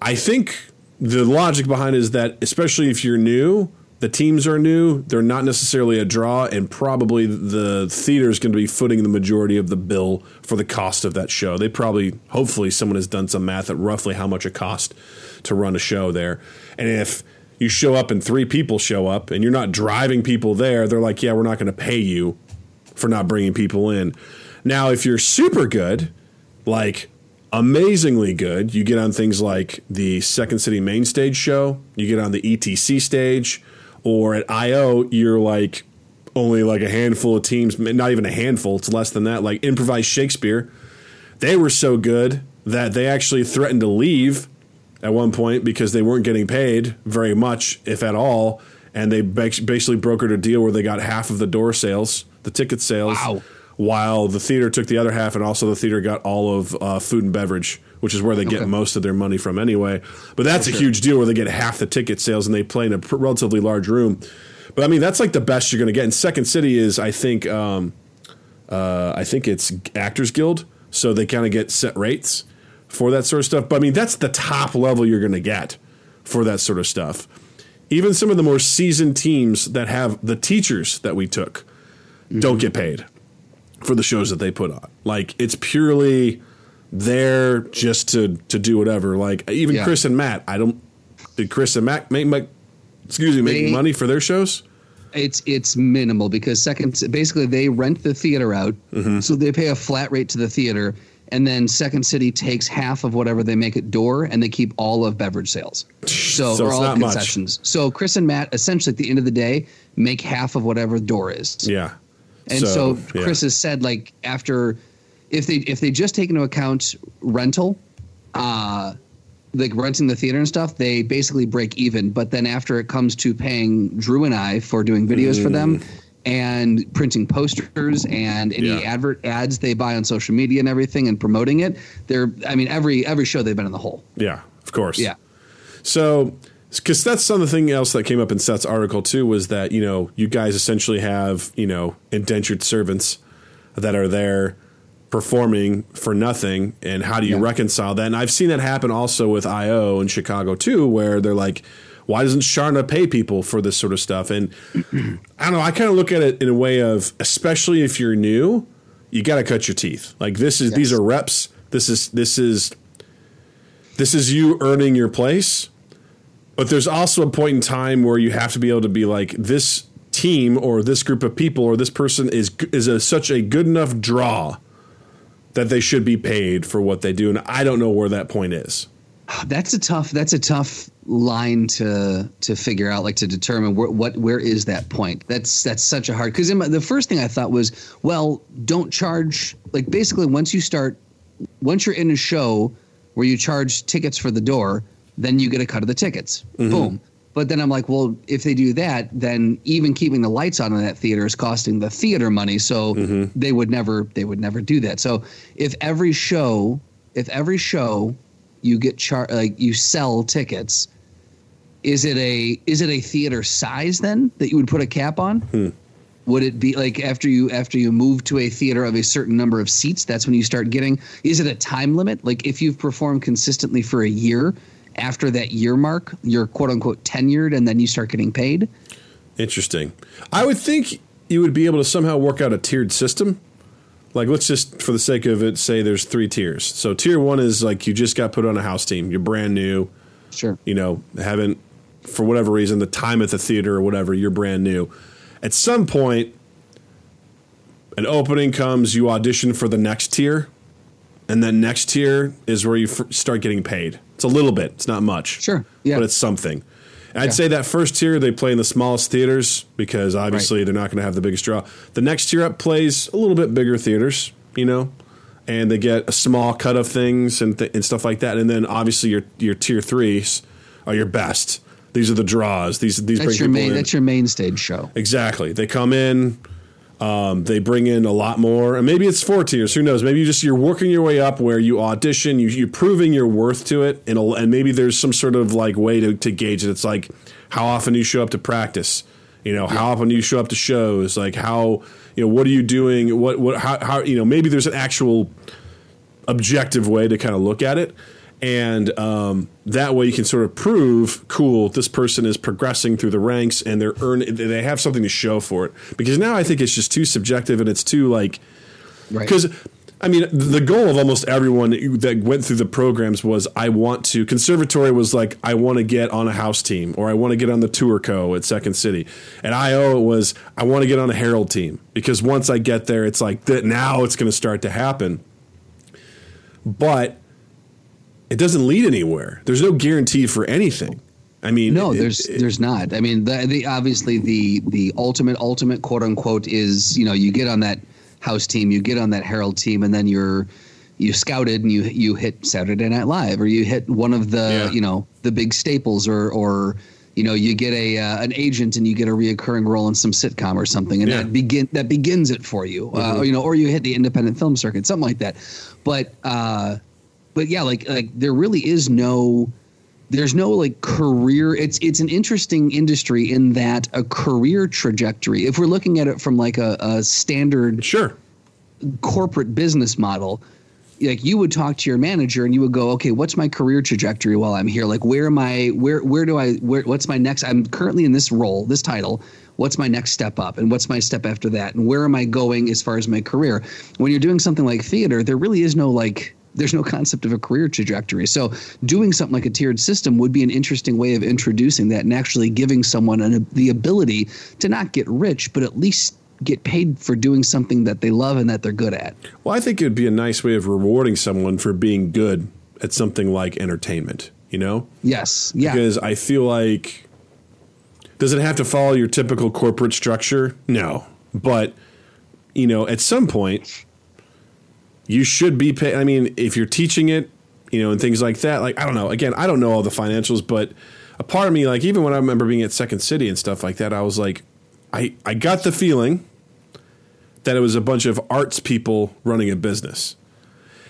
I think the logic behind it is that, especially if you're new, the teams are new, they're not necessarily a draw, and probably the theater is going to be footing the majority of the bill for the cost of that show. They probably, hopefully, someone has done some math at roughly how much it costs to run a show there. And if you show up and three people show up and you're not driving people there, they're like, yeah, we're not going to pay you for not bringing people in. Now, if you're super good, like amazingly good, you get on things like the Second City main stage show, you get on the ETC stage, or at IO, you're like only like a handful of teams, not even a handful, it's less than that, like improvised Shakespeare. They were so good that they actually threatened to leave at one point because they weren't getting paid very much, if at all. And they basically brokered a deal where they got half of the door sales, the ticket sales, Wow. While the theater took the other half, and also the theater got all of uh, food and beverage, which is where they get Okay. most of their money from anyway. But that's a huge deal where they get half the ticket sales and they play in a pr- relatively large room. But I mean, that's like the best you're going to get. And Second City is, I think, um, uh, I think it's Actors Guild, so they kind of get set rates for that sort of stuff. But I mean, that's the top level you're going to get for that sort of stuff. Even some of the more seasoned teams that have the teachers that we took don't get paid for the shows that they put on. Like it's purely there just to to do whatever. Like even Yeah. Chris and Matt, I don't did Chris and Matt make, make excuse me make They- money for their shows? It's it's minimal because second basically they rent the theater out, Mm-hmm. so they pay a flat rate to the theater, and then Second City takes half of whatever they make at door, and they keep all of beverage sales. *laughs* So, So or all not much. concessions. So Chris and Matt essentially at the end of the day make half of whatever door is. Yeah. And so, yeah. Chris has said like after if they if they just take into account rental, uh like renting the theater and stuff, they basically break even. But then after it comes to paying Drew and I for doing videos for them and printing posters and any Mm. Yeah. advert ads they buy on social media and everything and promoting it, they're I mean every every show they've been in the hole. Yeah, of course. Yeah. So, because that's something else that came up in Seth's article too was that you know you guys essentially have you know indentured servants that are there performing for nothing, and how do you Yeah. reconcile that? And I've seen that happen also with IO in Chicago too, where they're like. Why doesn't Charna pay people for this sort of stuff? And *clears throat* I don't know. I kind of look at it in a way of, especially if you're new, you got to cut your teeth. Like this is these are reps. This is this is this is you earning your place. But there's also a point in time where you have to be able to be like this team or this group of people or this person is is a, such a good enough draw that they should be paid for what they do, and I don't know where that point is. That's a tough. That's a tough line to to figure out, like to determine where, what where is that point. That's that's such a hard. Because the first thing I thought was, well, don't charge. Like basically, once you start, once you're in a show where you charge tickets for the door, then you get a cut of the tickets. Mm-hmm. Boom. But then I'm like, well, if they do that, then even keeping the lights on in that theater is costing the theater money. So mm-hmm. they would never they would never do that. So if every show, if every show you get char like you sell tickets, is it a is it a theater size then that you would put a cap on? Hmm. Would it be like after you after you move to a theater of a certain number of seats? That's when you start getting. Is it a time limit? Like if you've performed consistently for a year, after that year mark, you're quote unquote tenured, and then you start getting paid. Interesting. I would think you would be able to somehow work out a tiered system. Like, let's just, for the sake of it, say there's three tiers. So, tier one is like you just got put on a house team, you're brand new, Sure. you know, haven't, for whatever reason, the time at the theater or whatever, you're brand new. At some point, an opening comes, you audition for the next tier, and then next tier is where you f- start getting paid. It's a little bit, it's not much. Sure, yeah. But it's something. And I'd Yeah. say that first tier, they play in the smallest theaters because obviously they're not going to have the biggest draw. The next tier up plays a little bit bigger theaters, you know, and they get a small cut of things and, th- and stuff like that. And then obviously your your tier threes are your best. These are the draws. These these That's bring your people main. in. That's your main stage show. Exactly. They come in, um, they bring in a lot more, and maybe it's four tiers. Who knows? Maybe you just you're working your way up where you audition, you, you're proving your worth to it, and, and maybe there's some sort of like way to, to gauge it. It's like how often you show up to practice. You know, how often you show up to shows. Like how you know what are you doing? What what how how you know maybe there's an actual objective way to kind of look at it. And um, that way you can sort of prove, cool, this person is progressing through the ranks and they're earning, they have something to show for it. Because now I think it's just too subjective and it's too like, Right. because I mean, the goal of almost everyone that went through the programs was I want to, conservatory was like, I want to get on a house team or I want to get on the tour co at Second City. And IO was, I want to get on a Herald team because once I get there, it's like that now it's going to start to happen. But it doesn't lead anywhere. There's no guarantee for anything. I mean, No, it- there's it- there's not. I mean, the, the obviously the the ultimate ultimate quote unquote is you know you get on that house team, you get on that Herald team, and then you're you scouted and you you hit Saturday Night Live or you hit one of the Yeah. you know the big staples or or you know you get a uh, an agent and you get a reoccurring role in some sitcom or something, and Yeah. that begin that begins it for you. Uh, you know, or you hit the independent film circuit, something like that. But uh, but yeah, like like there really is no there's no like career it's it's an interesting industry in that a career trajectory if we're looking at it from like a, a standard Sure. corporate business model like you would talk to your manager and you would go okay what's my career trajectory while i'm here? Like where am i where where do i where what's my next i'm currently in this role this title. What's my next step up and what's my step after that? And where am i going as far as my career? When you're doing something like theater there really is no like there's no concept of a career trajectory so doing something like a tiered system would be an interesting way of introducing that and actually giving someone an, the ability to not get rich but at least get paid for doing something that they love and that they're good at Well, I think it would be a nice way of rewarding someone for being good at something like entertainment, you know? Yes. Yeah. Because I feel like does it have to follow your typical corporate structure? No. But you know, at some point you should be paid I mean, if you're teaching it, you know, and things like that, like I don't know. Again, I don't know all the financials, but a part of me like even when I remember being at Second City and stuff like that, I was like I I got the feeling that it was a bunch of arts people running a business.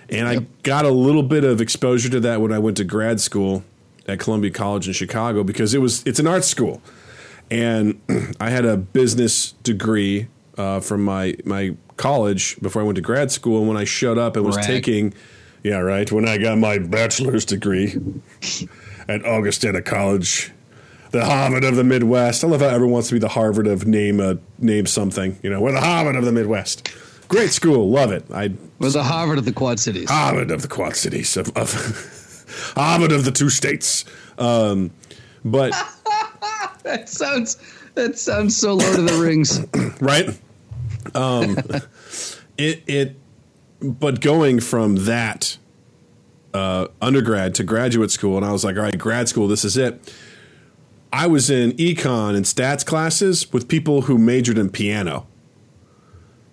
And I got a little bit of exposure to that when I went to grad school at Columbia College in Chicago because it was it's an art school, and *clears throat* I had a business degree uh, from my my college before I went to grad school. And when I showed up and was Brag. taking, yeah, right, when I got my bachelor's degree at Augustana College, the Harvard of the Midwest. I love how everyone wants to be the Harvard of name a name something. You know, we're the Harvard of the Midwest. Great school, love it. I We're the Harvard of the Quad Cities. Harvard of the Quad Cities of, of *laughs* Harvard of the two states. Um, but *laughs* that sounds that sounds so Lord of the Rings. *coughs* right, um, it it. But going from that uh, undergrad to graduate school, and I was like, all right, grad school, this is it. I was in econ and stats classes with people who majored in piano.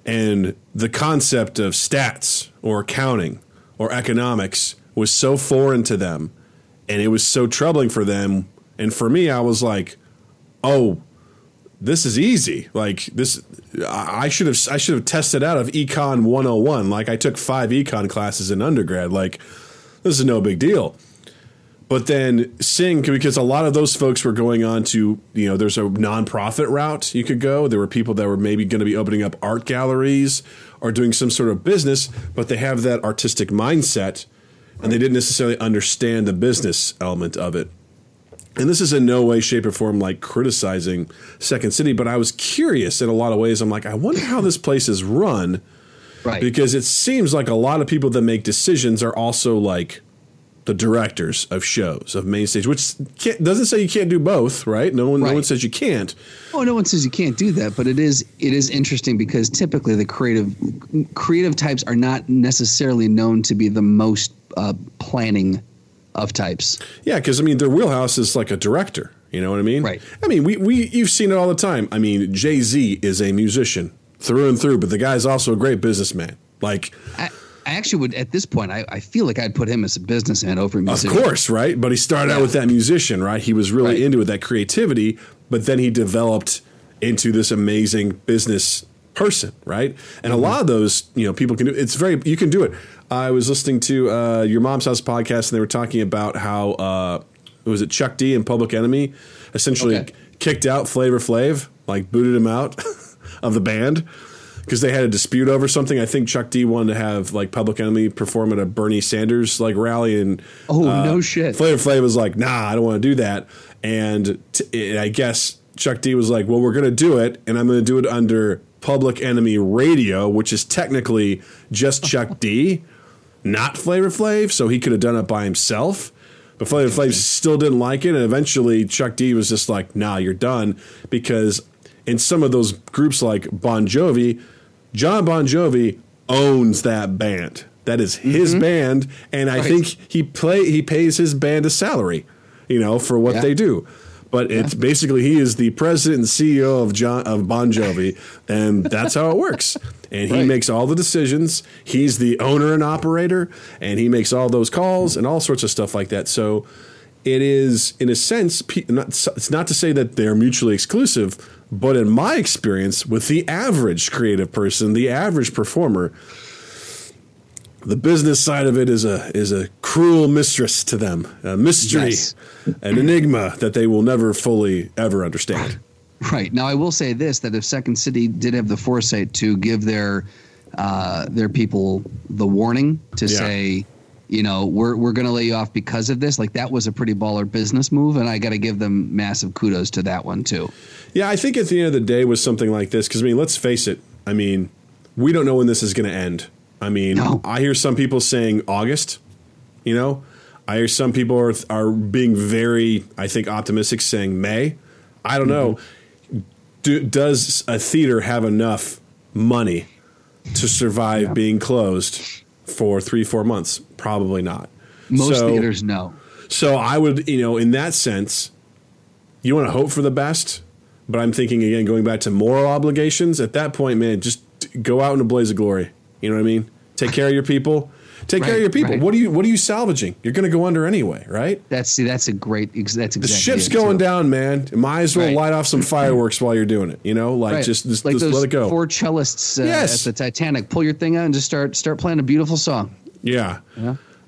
And the concept of stats or accounting or economics was so foreign to them and it was so troubling for them. And for me, I was like, oh, this is easy. Like this, I should have I should have tested out of Econ 101. Like I took five econ classes in undergrad. Like this is no big deal. But then seeing because a lot of those folks were going on to you know there's a nonprofit route you could go. There were people that were maybe going to be opening up art galleries or doing some sort of business, but they have that artistic mindset and they didn't necessarily understand the business element of it. And this is in no way, shape, or form like criticizing Second City, but I was curious in a lot of ways. I'm like, I wonder how this place is run Right. because it seems like a lot of people that make decisions are also like the directors of shows of main stage, which can't, doesn't say you can't do both, right? No one, no one says you can't. Oh, no one says you can't do that, but it is it is interesting because typically the creative creative types are not necessarily known to be the most uh, planning of types. Yeah, because I mean, their wheelhouse is like a director. You know what I mean? Right. I mean, we, we you've seen it all the time. I mean, Jay Z is a musician through and through, but the guy's also a great businessman. Like, I, I actually would at this point I, I feel like I'd put him as a businessman over a Of course, right? But he started out with that musician, right? He was really Right. into it, that creativity, but then he developed into this amazing business person, right? And a lot of those, you know, people can do it's very you can do it. I was listening to uh, your mom's house podcast and they were talking about how uh was it Chuck D and Public Enemy essentially Okay. kicked out Flavor Flav, like booted him out *laughs* of the band because they had a dispute over something. I think Chuck D wanted to have like Public Enemy perform at a Bernie Sanders like rally, and Oh, no shit. Flavor Flav was like, "Nah, I don't want to do that." And I guess Chuck D was like, "Well, we're going to do it, and I'm going to do it under Public Enemy Radio, which is technically just Chuck D, not Flavor Flav, so he could have done it by himself." But Flavor Flav still didn't like it, and eventually Chuck D was just like, "Nah, you're done," because in some of those groups like Bon Jovi, John Bon Jovi owns that band. That is his mm-hmm. band, and I Right. think he play he pays his band a salary, you know, for what Yeah. they do. But it's basically he is the president and CEO of John of Bon Jovi, and that's how it works. And he Right. makes all the decisions. He's the owner and operator, and he makes all those calls and all sorts of stuff like that. So it is in a sense it's not to say that they're mutually exclusive but in my experience with the average creative person the average performer the business side of it is a is a cruel mistress to them a mystery Yes. an enigma that they will never fully ever understand Right now, I will say this: that if Second City did have the foresight to give their uh, their people the warning to Yeah. say, you know, we're we're going to lay you off because of this, like that was a pretty baller business move, and I got to give them massive kudos to that one too. Yeah, I think at the end of the day, with something like this, because I mean, let's face it. I mean, we don't know when this is going to end. I mean, No. I hear some people saying August. You know, I hear some people are are being very, I think, optimistic, saying May. I don't know. Mm-hmm. Do, does a theater have enough money to survive being closed for three, four months? Probably not. Most So- theaters no. so I would, you know, in that sense, you want to hope for the best, but I'm thinking again, going back to moral obligations. At that point, man, just go out in a blaze of glory. You know what I mean? Take care of your people. Take care of your people. right. What are you What are you salvaging? You're going to go under anyway, right? That's see, that's a great. ex- That's The ship's it, going too. down, man. Might as well Right. light off some fireworks while you're doing it. You know, like Right. just just, like just let it go. four cellists uh, Yes. at the Titanic. Pull your thing out and just start start playing a beautiful song. yeah.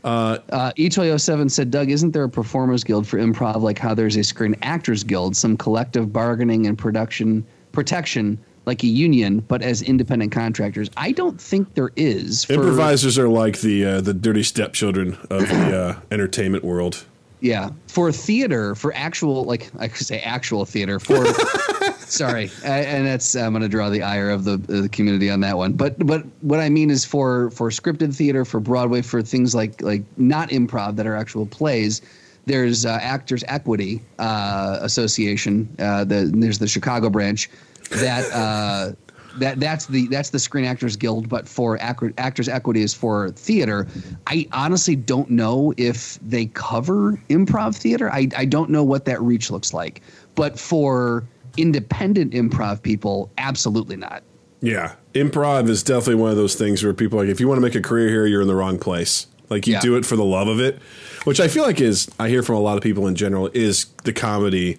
Uh, E2007 said, Doug, isn't there a performers guild for improv like how there's a screen actors guild, some collective bargaining and production protection like a union, but as independent contractors? I don't think there is. For, Improvisers are like the uh, the dirty stepchildren of the uh, entertainment world. Yeah, for theater, for actual, like I could say actual theater. For *laughs* sorry, I, and that's I'm going to draw the ire of the, the community on that one. But but what I mean is for for scripted theater, for Broadway, for things like like not improv that are actual plays. There's uh, Actors Equity uh, Association. Uh, the, there's the Chicago branch that. Uh, that that's the that's the Screen Actors Guild, but for Ac- Actors Equity is for theater. I honestly don't know if they cover improv theater. I I don't know what that reach looks like, but for independent improv people, absolutely not. Yeah, improv is definitely one of those things where people are like, if you want to make a career here, you're in the wrong place. Like you Yeah. do it for the love of it, which I feel like is I hear from a lot of people in general is the comedy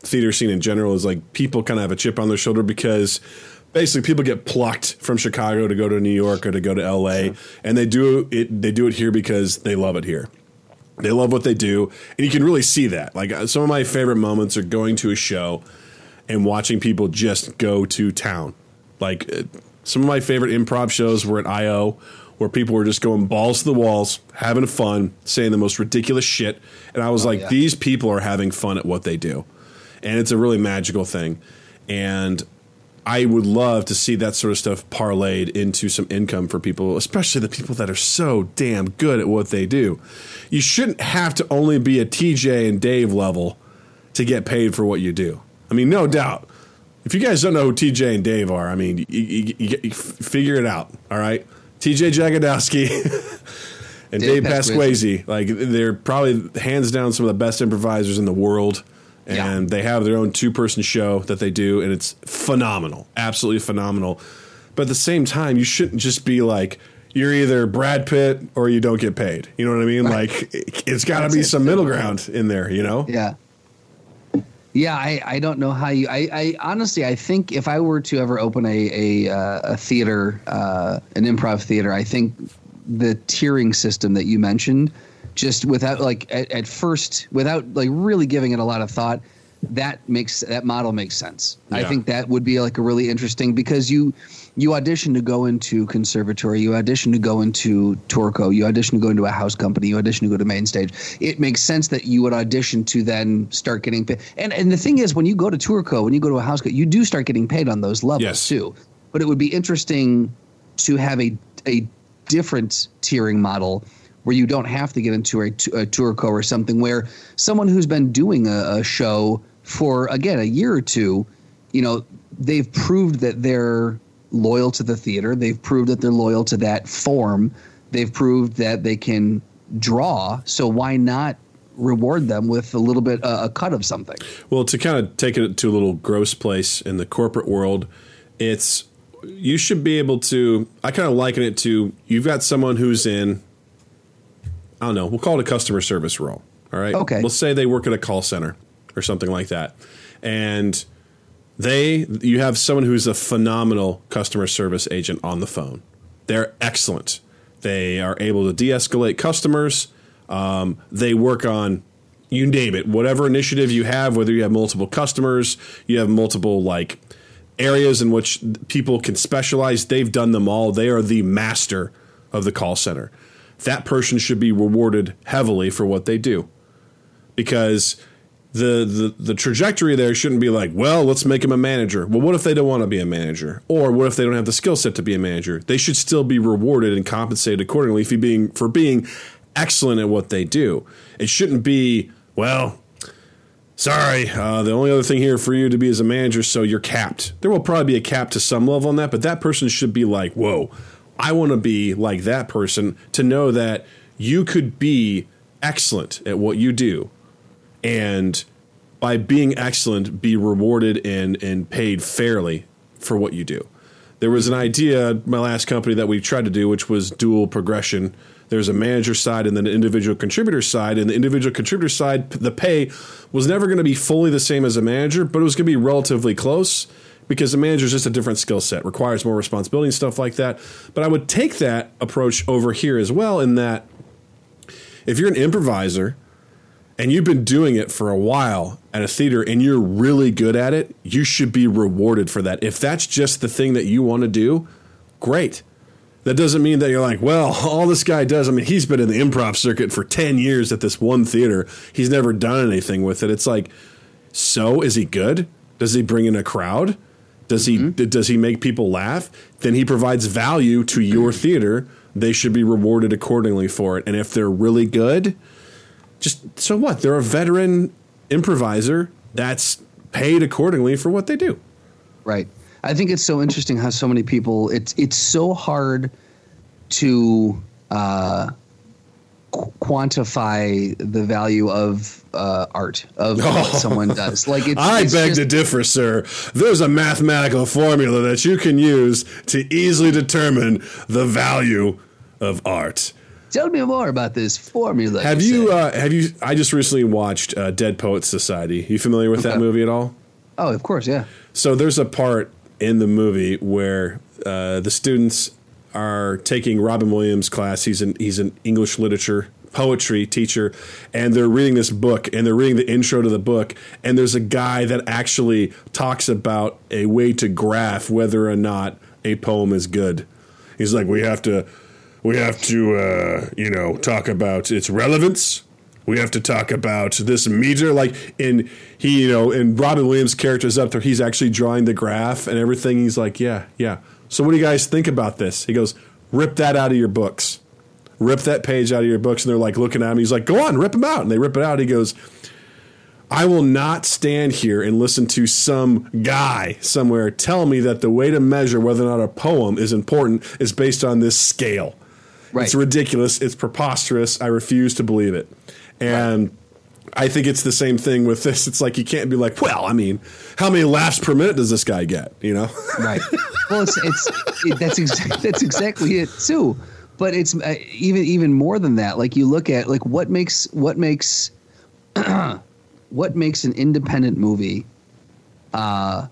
theater scene in general is like people kind of have a chip on their shoulder because basically people get plucked from Chicago to go to New York or to go to LA, and they do it. They do it here because they love it here. They love what they do, and you can really see that. Like uh, some of my favorite moments are going to a show and watching people just go to town. Like uh, some of my favorite improv shows were at IO, where people were just going balls to the walls, having fun, saying the most ridiculous shit. And I was like, yeah. these people are having fun at what they do. And it's a really magical thing. And I would love to see that sort of stuff parlayed into some income for people, especially the people that are so damn good at what they do. You shouldn't have to only be a TJ and Dave level to get paid for what you do. I mean, no doubt. If you guys don't know who TJ and Dave are, I mean, you, you, you, you figure it out. All right, TJ Jagodowski *laughs* and Dave, Dave Pasquesi, like they're probably hands down some of the best improvisers in the world. Yeah. And they have their own two person show that they do, and it's phenomenal, absolutely phenomenal. But at the same time, you shouldn't just be like, you're either Brad Pitt or you don't get paid. You know what I mean? Right. Like, it- it's got to be some middle ground in there, you know? Yeah. Yeah, I, I don't know how you. I, I honestly, I think if I were to ever open a a, uh, a theater, uh, an improv theater, I think the tiering system that you mentioned, just without like at, at first, without like really giving it a lot of thought, that makes that model makes sense. I think that would be like a really interesting because you you audition to go into conservatory, you audition to go into Tourco, you audition to go into a house company, you audition to go to main stage. It makes sense that you would audition to then start getting paid. And and the thing is, when you go to Tourco, when you go to a house, you do start getting paid on those levels Yes. too. But it would be interesting to have a a different tiering model where you don't have to get into a, t- a Tourco or something where someone who's been doing a, a show for again a year or two, you know, they've proved that they're loyal to the theater. They've proved that they're loyal to that form. They've proved that they can draw. So why not reward them with a little bit uh, a cut of something? Well, to kind of take it to a little gross place in the corporate world, it's you should be able to. I kind of liken it to you've got someone who's in, I don't know, we'll call it a customer service role, All right. Okay. Let's say they work at a call center or something like that, and they you have someone who's a phenomenal customer service agent on the phone. They're excellent. They are able to de-escalate customers. Um, they work on you name it, whatever initiative you have, whether you have multiple customers, you have multiple like areas in which people can specialize. They've done them all. They are the master of the call center. That person should be rewarded heavily for what they do because the, the the trajectory there shouldn't be like, well, let's make him a manager. Well, what if they don't want to be a manager, or what if they don't have the skill set to be a manager? They should still be rewarded and compensated accordingly for being for being excellent at what they do. It shouldn't be well. Sorry, uh, the only other thing here for you to be is a manager, so you're capped. There will probably be a cap to some level on that, but that person should be like, whoa, I want to be like that person to know that you could be excellent at what you do and by being excellent be rewarded and and paid fairly for what you do. There was an idea my last company that we tried to do which was dual progression. There's a manager side and then an individual contributor side and the individual contributor side the pay was never going to be fully the same as a manager but it was going to be relatively close because the manager is just a different skill set requires more responsibility and stuff like that but i would take that approach over here as well in that if you're an improviser and you've been doing it for a while at a theater and you're really good at it, you should be rewarded for that. If that's just the thing that you want to do, great. That doesn't mean that you're like, well, *laughs* all this guy does, I mean, he's been in the improv circuit for 10 years at this one theater. He's never done anything with it. It's like, so is he good? Does he bring in a crowd? Does he does he make people laugh? Then he provides value to your theater. They should be rewarded accordingly for it. And if they're really good, just so what? They're a veteran improviser that's paid accordingly for what they do. Right. I think it's so interesting how so many people. It's it's so hard to uh, qu- quantify the value of uh, art of what *laughs* someone does. Like it's, I it's beg just- to differ, sir. There's a mathematical formula that you can use to easily determine the value of art. Tell me more about this formula. Have you? say. Uh, have you? I just recently watched uh, Dead Poets Society. You familiar with that movie at all? oh, of course, yeah. So there's a part in the movie where uh, the students are taking Robin Williams' class. He's an he's an English literature poetry teacher, and they're reading this book, and they're reading the intro to the book, and there's a guy that actually talks about a way to graph whether or not a poem is good. He's like, we have to we have to uh, you know talk about its relevance we have to talk about this meter like in he you know in robin williams characters up there he's actually drawing the graph and everything he's like yeah yeah so what do you guys think about this he goes rip that out of your books rip that page out of your books and they're like looking at him he's like go on rip them out and they rip it out he goes I will not stand here and listen to some guy somewhere tell me that the way to measure whether or not a poem is important is based on this scale. Right. It's ridiculous. It's preposterous. I refuse to believe it. And I think it's the same thing with this. It's like you can't be like, well, I mean, how many laughs per minute does this guy get? You know? *laughs* right. Well, it's it's it, that's exa- *laughs* that's exactly it too. But it's uh, even even more than that. Like you look at like what makes what makes *clears throat* what makes an independent movie. Uh,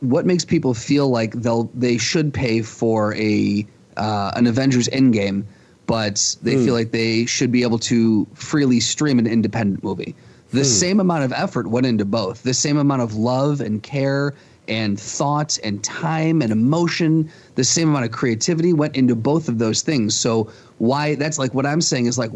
what makes people feel like they'll they should pay for a uh, an Avengers Endgame, but they hmm. feel like they should be able to freely stream an independent movie. The hmm. same amount of effort went into both. The same amount of love and care and thought and time and emotion. The same amount of creativity went into both of those things. So why? That's like what I'm saying is like,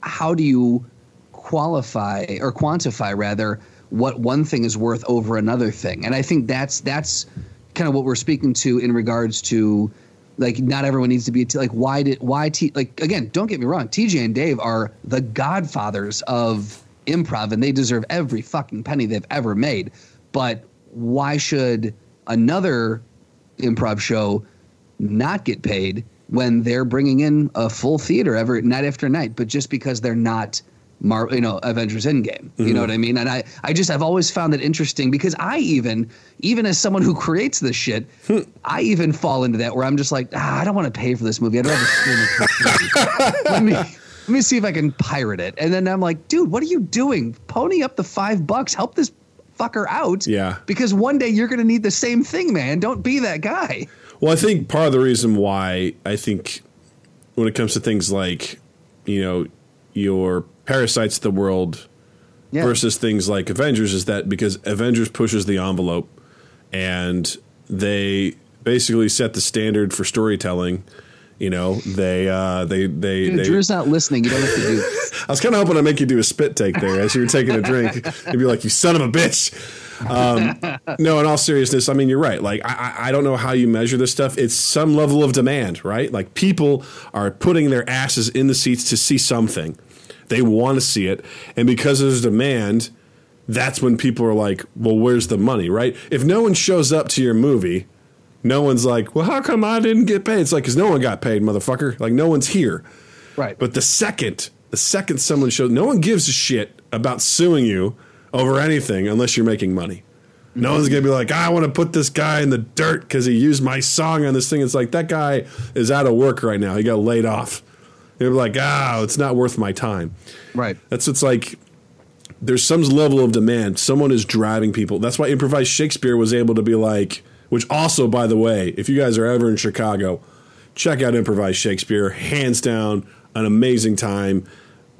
how do you qualify or quantify rather what one thing is worth over another thing and i think that's that's kind of what we're speaking to in regards to like not everyone needs to be a t- like why did why t like again don't get me wrong tj and dave are the godfathers of improv and they deserve every fucking penny they've ever made. But why should another improv show not get paid when they're bringing in a full theater every night after night, but just because they're not, Mar- you know, Avengers Endgame. You know what I mean? And I, I just, I've always found it interesting because I even, even as someone who creates this shit, I even fall into that where I'm just like, ah, I don't want to pay for this movie. I'd rather stream it *laughs* let me, let me see if I can pirate it. And then I'm like, dude, what are you doing? Pony up the five bucks. Help this fucker out. Yeah. Because one day you're going to need the same thing, man. Don't be that guy. Well, I think part of the reason why I think when it comes to things like, you know, your parasites of the world Yeah. versus things like Avengers is that because Avengers pushes the envelope and they basically set the standard for storytelling. You know, they uh, they they, Dude, they Drew's not listening. You don't have to do. *laughs* I was kind of hoping to make you do a spit take there as you were taking a drink. You'd be like, "You son of a bitch." Um, no, in all seriousness, I mean you're right. Like I- I don't know how you measure this stuff. It's some level of demand, right? Like people are putting their asses in the seats to see something. They want to see it, and because there's demand, that's when people are like, "Well, where's the money?" Right? If no one shows up to your movie, no one's like, "Well, how come I didn't get paid?" It's like because no one got paid, motherfucker. Like no one's here. Right. But the second, the second someone shows, no one gives a shit about suing you over anything unless you're making money. No one's gonna be like, I want to put this guy in the dirt because he used my song on this thing. It's like that guy is out of work right now. He got laid off. They're like, ah, it's not worth my time. right. That's what's like. There's some level of demand. Someone is driving people. That's why improvised Shakespeare was able to be like. Which also, by the way, if you guys are ever in Chicago, check out improvised Shakespeare. Hands down, an amazing time.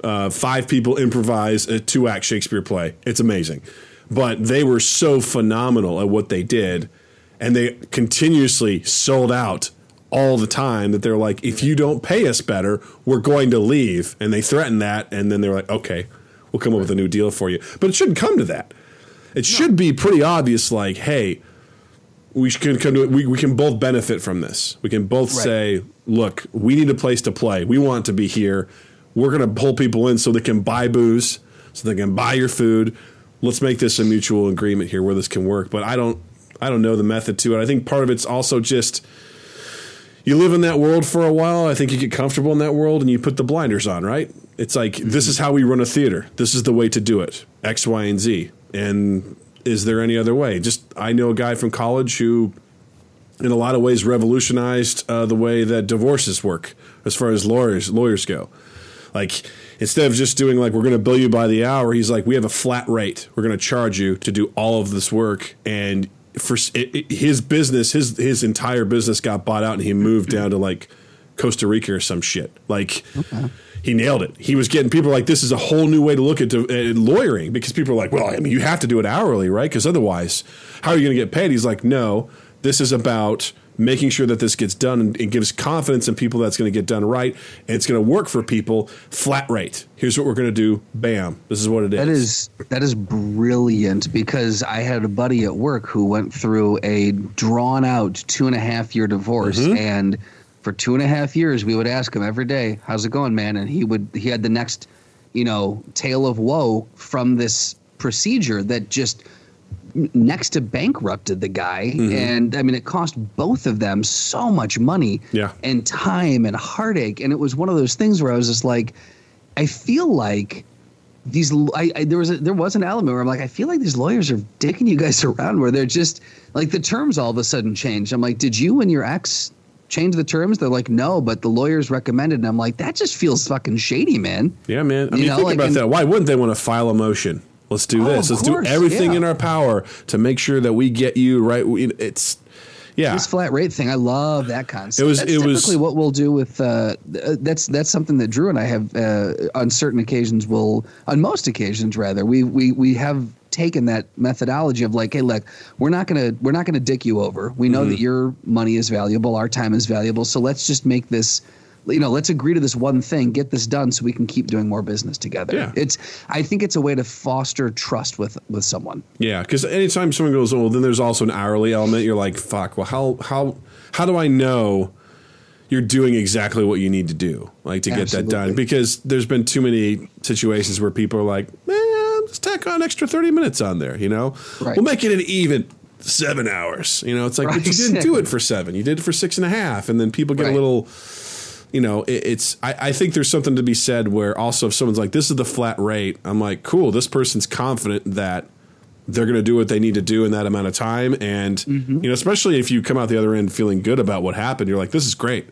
Uh, five people improvise a two act Shakespeare play. It's amazing. But they were so phenomenal at what they did, and they continuously sold out all the time that they're like, if you don't pay us better, we're going to leave. And they threaten that, and then they're like, okay, we'll come up with a new deal for you. But it shouldn't come to that. It should be pretty obvious, like, hey, we can come to it. We, we can both benefit from this. We can both Right. say, look, we need a place to play. We want to be here. We're going to pull people in so they can buy booze, so they can buy your food. Let's make this a mutual agreement here where this can work. But I don't, I don't know the method to it. I think part of it's also just you live in that world for a while. I think you get comfortable in that world and you put the blinders on, right? It's like this is how we run a theater. This is the way to do it. X, Y, and Z. And is there any other way? Just I know a guy from college who, in a lot of ways, revolutionized uh, the way that divorces work as far as lawyers lawyers go. Like instead of just doing like we're going to bill you by the hour, he's like we have a flat rate. We're going to charge you to do all of this work, and for it, it- his business, his his entire business got bought out, and he moved down to like Costa Rica or some shit. Like he nailed it. He was getting people like this is a whole new way to look at, uh, lawyering because people are like, well, I mean, you have to do it hourly, right? Because otherwise, how are you going to get paid? He's like, no, this is about making sure that this gets done and it gives confidence in people that's going to get done right. And it's going to work for people. Flat rate. Here's what we're going to do. Bam. This is what it is. That is that is brilliant because I had a buddy at work who went through a drawn out two and a half year divorce Mm-hmm. and for two and a half years we would ask him every day, How's it going, man? And he would he had the next, you know, tale of woe from this procedure that just next to bankrupted the guy Mm-hmm. and i mean it cost both of them so much money Yeah. and time and heartache and it was one of those things where i was just like i feel like these I, I there was a, there was an element where I'm like I feel like these lawyers are dicking you guys *laughs* around where they're just like the terms all of a sudden changed. I'm like, did you and your ex change the terms? They're like, no, but the lawyers recommended. And I'm like, that just feels fucking shady, man. Yeah, man. I You mean, know, think like about in- that. Why wouldn't they want to file a motion? Let's do Oh, this. Let's course, do everything yeah. in our power to make sure that we get you right. It's yeah. This flat rate thing, I love that concept. It was- That's it was- what we'll do with. Uh, that's that's something that Drew and I have uh, on certain occasions. Will on most occasions rather we we we have taken that methodology of like, hey, look, we're not gonna we're not gonna dick you over. We Mm-hmm. know that your money is valuable, our time is valuable, so let's just make this. You know, let's agree to this one thing, get this done, so we can keep doing more business together. Yeah. It's, I think it's a way to foster trust with with someone. Yeah, because anytime someone goes, oh, well, then there's also an hourly element. You're like, fuck. Well, how how how do I know you're doing exactly what you need to do, like to get that done? Because there's been too many situations where people are like, man, let's tack on extra thirty minutes on there. You know, Right. we'll make it an even seven hours. You know, it's like, but you didn't do it *laughs* for seven. You did it for six and a half, and then people get a little. You know, it, it's. I, I think there's something to be said where also if someone's like, "This is the flat rate," I'm like, "Cool." This person's confident that they're going to do what they need to do in that amount of time and Mm-hmm. you know especially if you come out the other end feeling good about what happened you're like this is great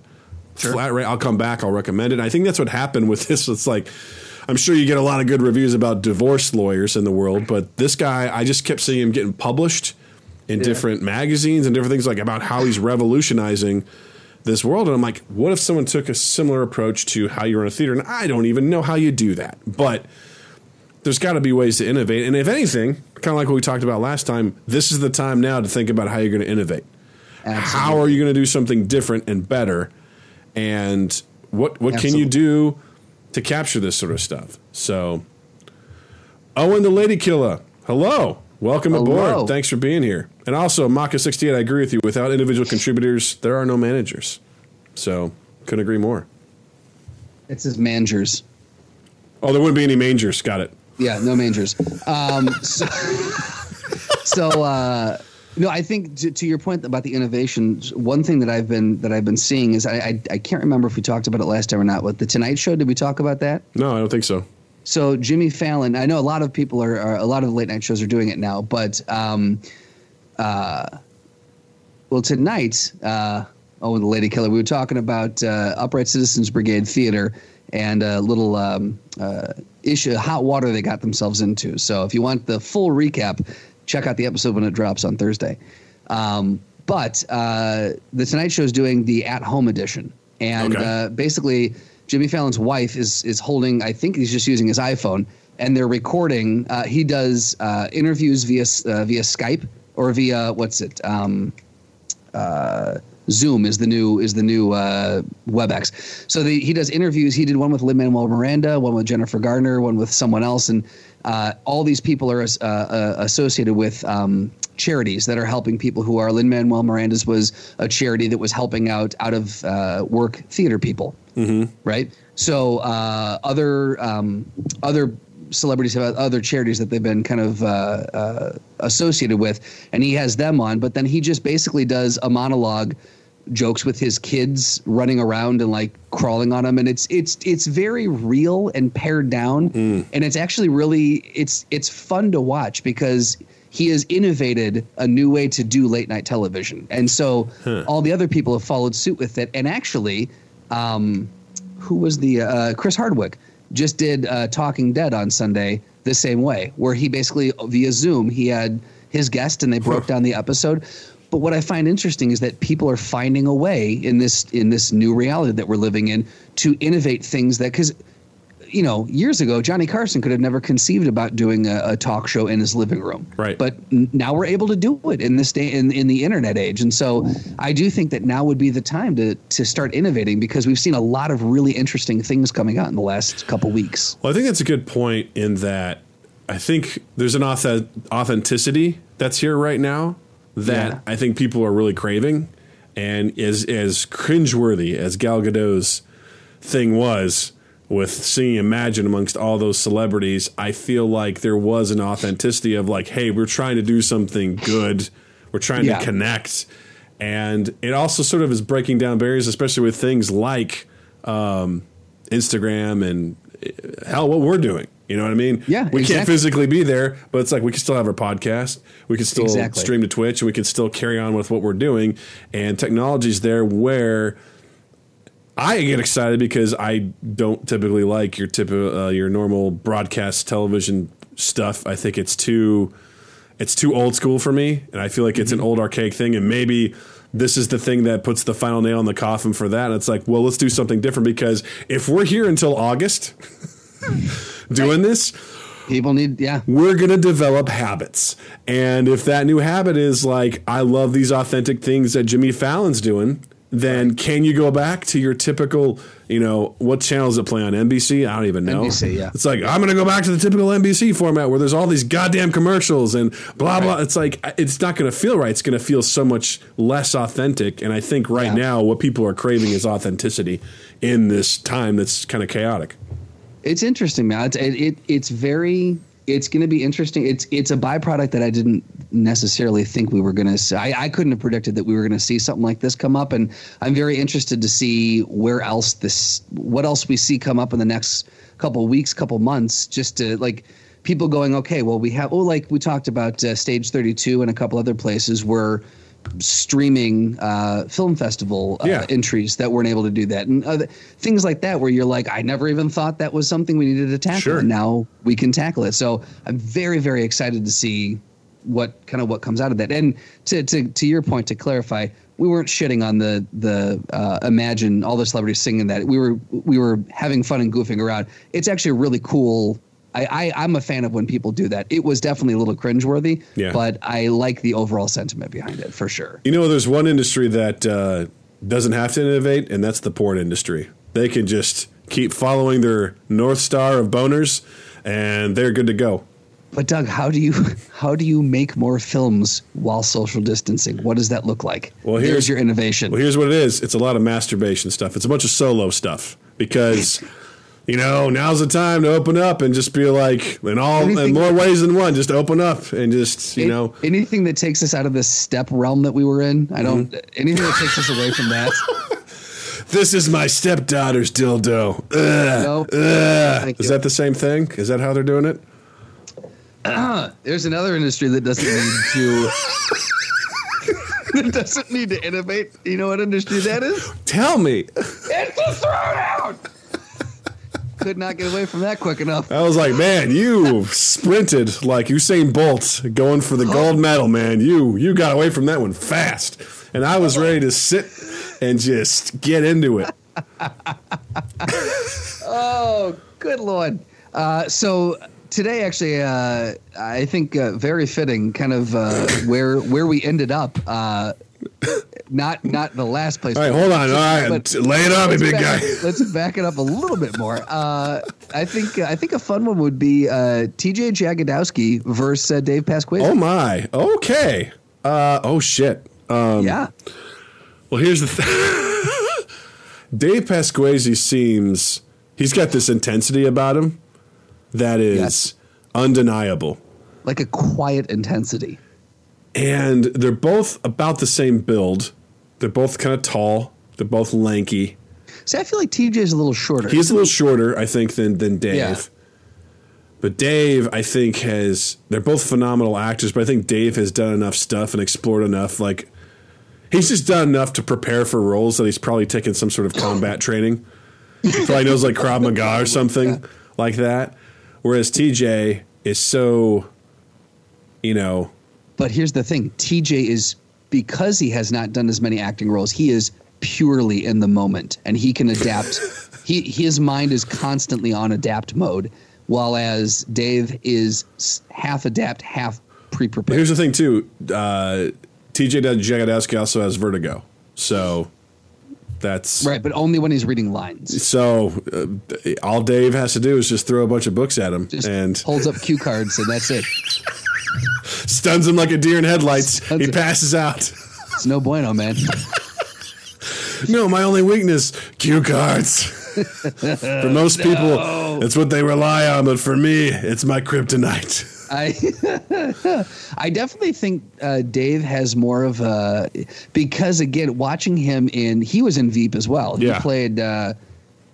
flat rate. I'll come back. I'll recommend it. I think that's what happened with *laughs* this. It's like I'm sure you get a lot of good reviews about divorce lawyers in the world, but this guy, I just kept seeing him getting published in different magazines and different things like about how he's revolutionizing this world. And I'm like, what if someone took a similar approach to how you run a theater? And I don't even know how you do that, but there's got to be ways to innovate. And if anything, kind of like what we talked about last time, this is the time now to think about how you're going to innovate. How are you going to do something different and better? And what what can you do to capture this sort of stuff? So, Owen the Lady Killer, hello, welcome Hello. aboard. Thanks for being here. And also, Maka sixty eight, I agree with you. Without individual contributors, there are no managers. So, couldn't agree more. It says mangers. Oh, there wouldn't be any mangers. Got it. Yeah, no mangers. Um, so, *laughs* so uh, no, I think to, to your point about the innovation, one thing that I've been that I've been seeing is I, I I can't remember if we talked about it last time or not. With the Tonight Show, did we talk about that? No, I don't think so. So Jimmy Fallon, I know a lot of people are, are a lot of the late night shows are doing it now, but um, uh, well tonight, uh, oh, the Lady Killer, we were talking about uh, Upright Citizens Brigade Theater and a little um, uh, issue, hot water they got themselves into. So if you want the full recap, check out the episode when it drops on Thursday. Um, but uh, the Tonight Show is doing the at home edition, and Okay. uh, basically Jimmy Fallon's wife is is holding. I think he's just using his iPhone, and they're recording. Uh, he does uh, interviews via uh, via Skype or via what's it? Um, uh, Zoom is the new is the new uh, WebEx. So the, he does interviews. He did one with Lin Manuel Miranda, one with Jennifer Gardner, one with someone else, and uh, all these people are uh, uh, associated with um, charities that are helping people who are. Lin Manuel Miranda's was a charity that was helping out out of uh, work theater people right? So uh, other um, other celebrities have other charities that they've been kind of uh, uh, associated with, and he has them on. But then he just basically does a monologue, jokes with his kids running around and like crawling on him, and it's it's it's very real and pared down, and it's actually really it's it's fun to watch because. He has innovated a new way to do late night television, and so all the other people have followed suit with it. And actually, um, who was the uh, Chris Hardwick just did uh, Talking Dead on Sunday the same way, where he basically via Zoom he had his guest and they broke down the episode. But what I find interesting is that people are finding a way in this in this new reality that we're living in to innovate things that because you know years ago Johnny Carson could have never conceived about doing a, a talk show in his living room, Right. But n- now we're able to do it in this day in, in the internet age and so i do think that now would be the time to to start innovating because we've seen a lot of really interesting things coming out in the last couple weeks Well, I think that's a good point in that I think there's an auth- authenticity that's here right now that Yeah. I think people are really craving. And as as cringeworthy as Gal Gadot's thing was with singing Imagine amongst all those celebrities, I feel like there was an authenticity of like, hey, we're trying to do something good. We're trying Yeah. to connect. And it also sort of is breaking down barriers, especially with things like um, Instagram and uh, hell, what we're doing. You know what I mean? Yeah, We can't physically be there, but it's like we can still have our podcast. We can still Exactly. stream to Twitch and we can still carry on with what we're doing. And technology's there where I get excited because I don't typically like your typical uh, your normal broadcast television stuff. I think it's too it's too old school for me, and I feel like it's an old archaic thing. And maybe this is the thing that puts the final nail in the coffin for that. And it's like, well, let's do something different because if we're here until August *laughs* doing this, people need yeah we're going to develop habits. And if that new habit is like, I love these authentic things that Jimmy Fallon's doing, then can you go back to your typical, you know, what channel does it play on? NBC? I don't even know. NBC, yeah. It's like, I'm going to go back to the typical NBC format where there's all these goddamn commercials and blah, blah. It's like, it's not going to feel right. It's going to feel so much less authentic. And I think right Yeah. now, what people are craving is authenticity in this time that's kind of chaotic. It's interesting, man. It's, it, it it's very it's going to be interesting. It's it's a byproduct that I didn't necessarily think we were going to. see. I I couldn't have predicted that we were going to see something like this come up, and I'm very interested to see where else this what else we see come up in the next couple weeks, couple months, just to like people going, okay, well we have oh like we talked about uh, stage 32 and a couple other places where streaming uh, film festival uh, Yeah. entries that weren't able to do that, and other, things like that, where you're like, I never even thought that was something we needed to tackle, Sure. and now we can tackle it. So I'm very, very excited to see what kind of what comes out of that. And to to to your point, to clarify, we weren't shitting on the the uh, Imagine all the celebrities singing that. We were we were having fun and goofing around. It's actually a really cool. I, I I'm a fan of when people do that. It was definitely a little cringeworthy, Yeah. but I like the overall sentiment behind it for sure. You know, there's one industry that uh, doesn't have to innovate, and that's the porn industry. They can just keep following their north star of boners, and they're good to go. But Doug, how do you *laughs* how do you make more films while social distancing? What does that look like? Well, here's- There's your innovation. Well, here's what it is. It's a lot of masturbation stuff. It's a bunch of solo stuff because, *laughs* you know, now's the time to open up and just be like, in all in more ways than one, just open up and just, you An- know, anything that takes us out of this step realm that we were in. I don't Mm-hmm. anything that takes us away from that. *laughs* this is my stepdaughter's dildo. Ugh, No. ugh. Thank Is that the same thing? Is that how they're doing it? *clears throat* There's another industry that doesn't need to *laughs* that doesn't need to innovate. You know what industry that is? Tell me. It's the throwdown. Could not get away from that quick enough. I was like, man, you sprinted like Usain Bolt going for the gold medal, man. You you got away from that one fast. And I was ready to sit and just get into it. *laughs* Oh, good lord. Uh, so today, actually, uh, I think uh, very fitting, kind of uh, where where we ended up. Not not the last place. All right, hold on. All right, But- lay it on me, big back, guy. Let's back it up a little bit more. *laughs* Uh, I think I think a fun one would be uh, T.J. Jagodowski versus uh, Dave Pasquesi. Oh my. Okay. Uh, oh shit. Um, yeah, Well, here's the thing. *laughs* Dave Pasquesi seems he's got this intensity about him that is Yes. undeniable. like a quiet intensity. And they're both about the same build. They're both kind of tall. They're both lanky. See, I feel like TJ is a little shorter. He's a little shorter, I think, than than Dave. Yeah. But Dave, I think, has they're both phenomenal actors. But I think Dave has done enough stuff and explored enough. Like he's just done enough to prepare for roles that he's probably taken some sort of combat *laughs* training. He probably knows like Krav Maga or something like that. Whereas TJ is so, you know, But here's the thing: TJ is because he has not done as many acting roles. He is purely in the moment, and he can adapt. *laughs* he his mind is constantly on adapt mode, while as Dave is half adapt, half pre-prepared. here's the thing too. Uh, TJ Jagodowski also has vertigo, so that's right, but only when he's reading lines. So uh, all Dave has to do is just throw a bunch of books at him Just and holds up cue cards, and that's it. *laughs* *laughs* stuns him like a deer in headlights. Stuns he him. passes out. It's no bueno, man. no, my only weakness: cue cards. for most *laughs* people, it's what they rely on, but for me, it's my kryptonite. *laughs* I I definitely think uh, Dave has more of a because again, watching him in he was in Veep as well. He Yeah. played uh,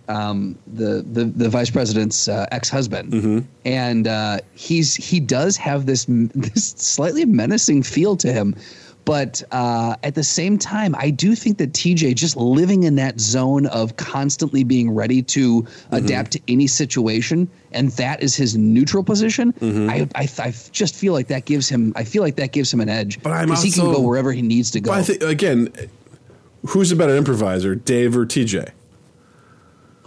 um, the, the the vice president's uh, ex husband, Mm-hmm. and uh, he's he does have this *laughs* this slightly menacing feel to him. But uh, at the same time, I do think that TJ just living in that zone of constantly being ready to Mm-hmm. adapt to any situation, and that is his neutral position. Mm-hmm. I, I I just feel like that gives him. I feel like that gives him an edge But I'm because he can go wherever he needs to go. But I think again, who's a better improviser, Dave or TJ?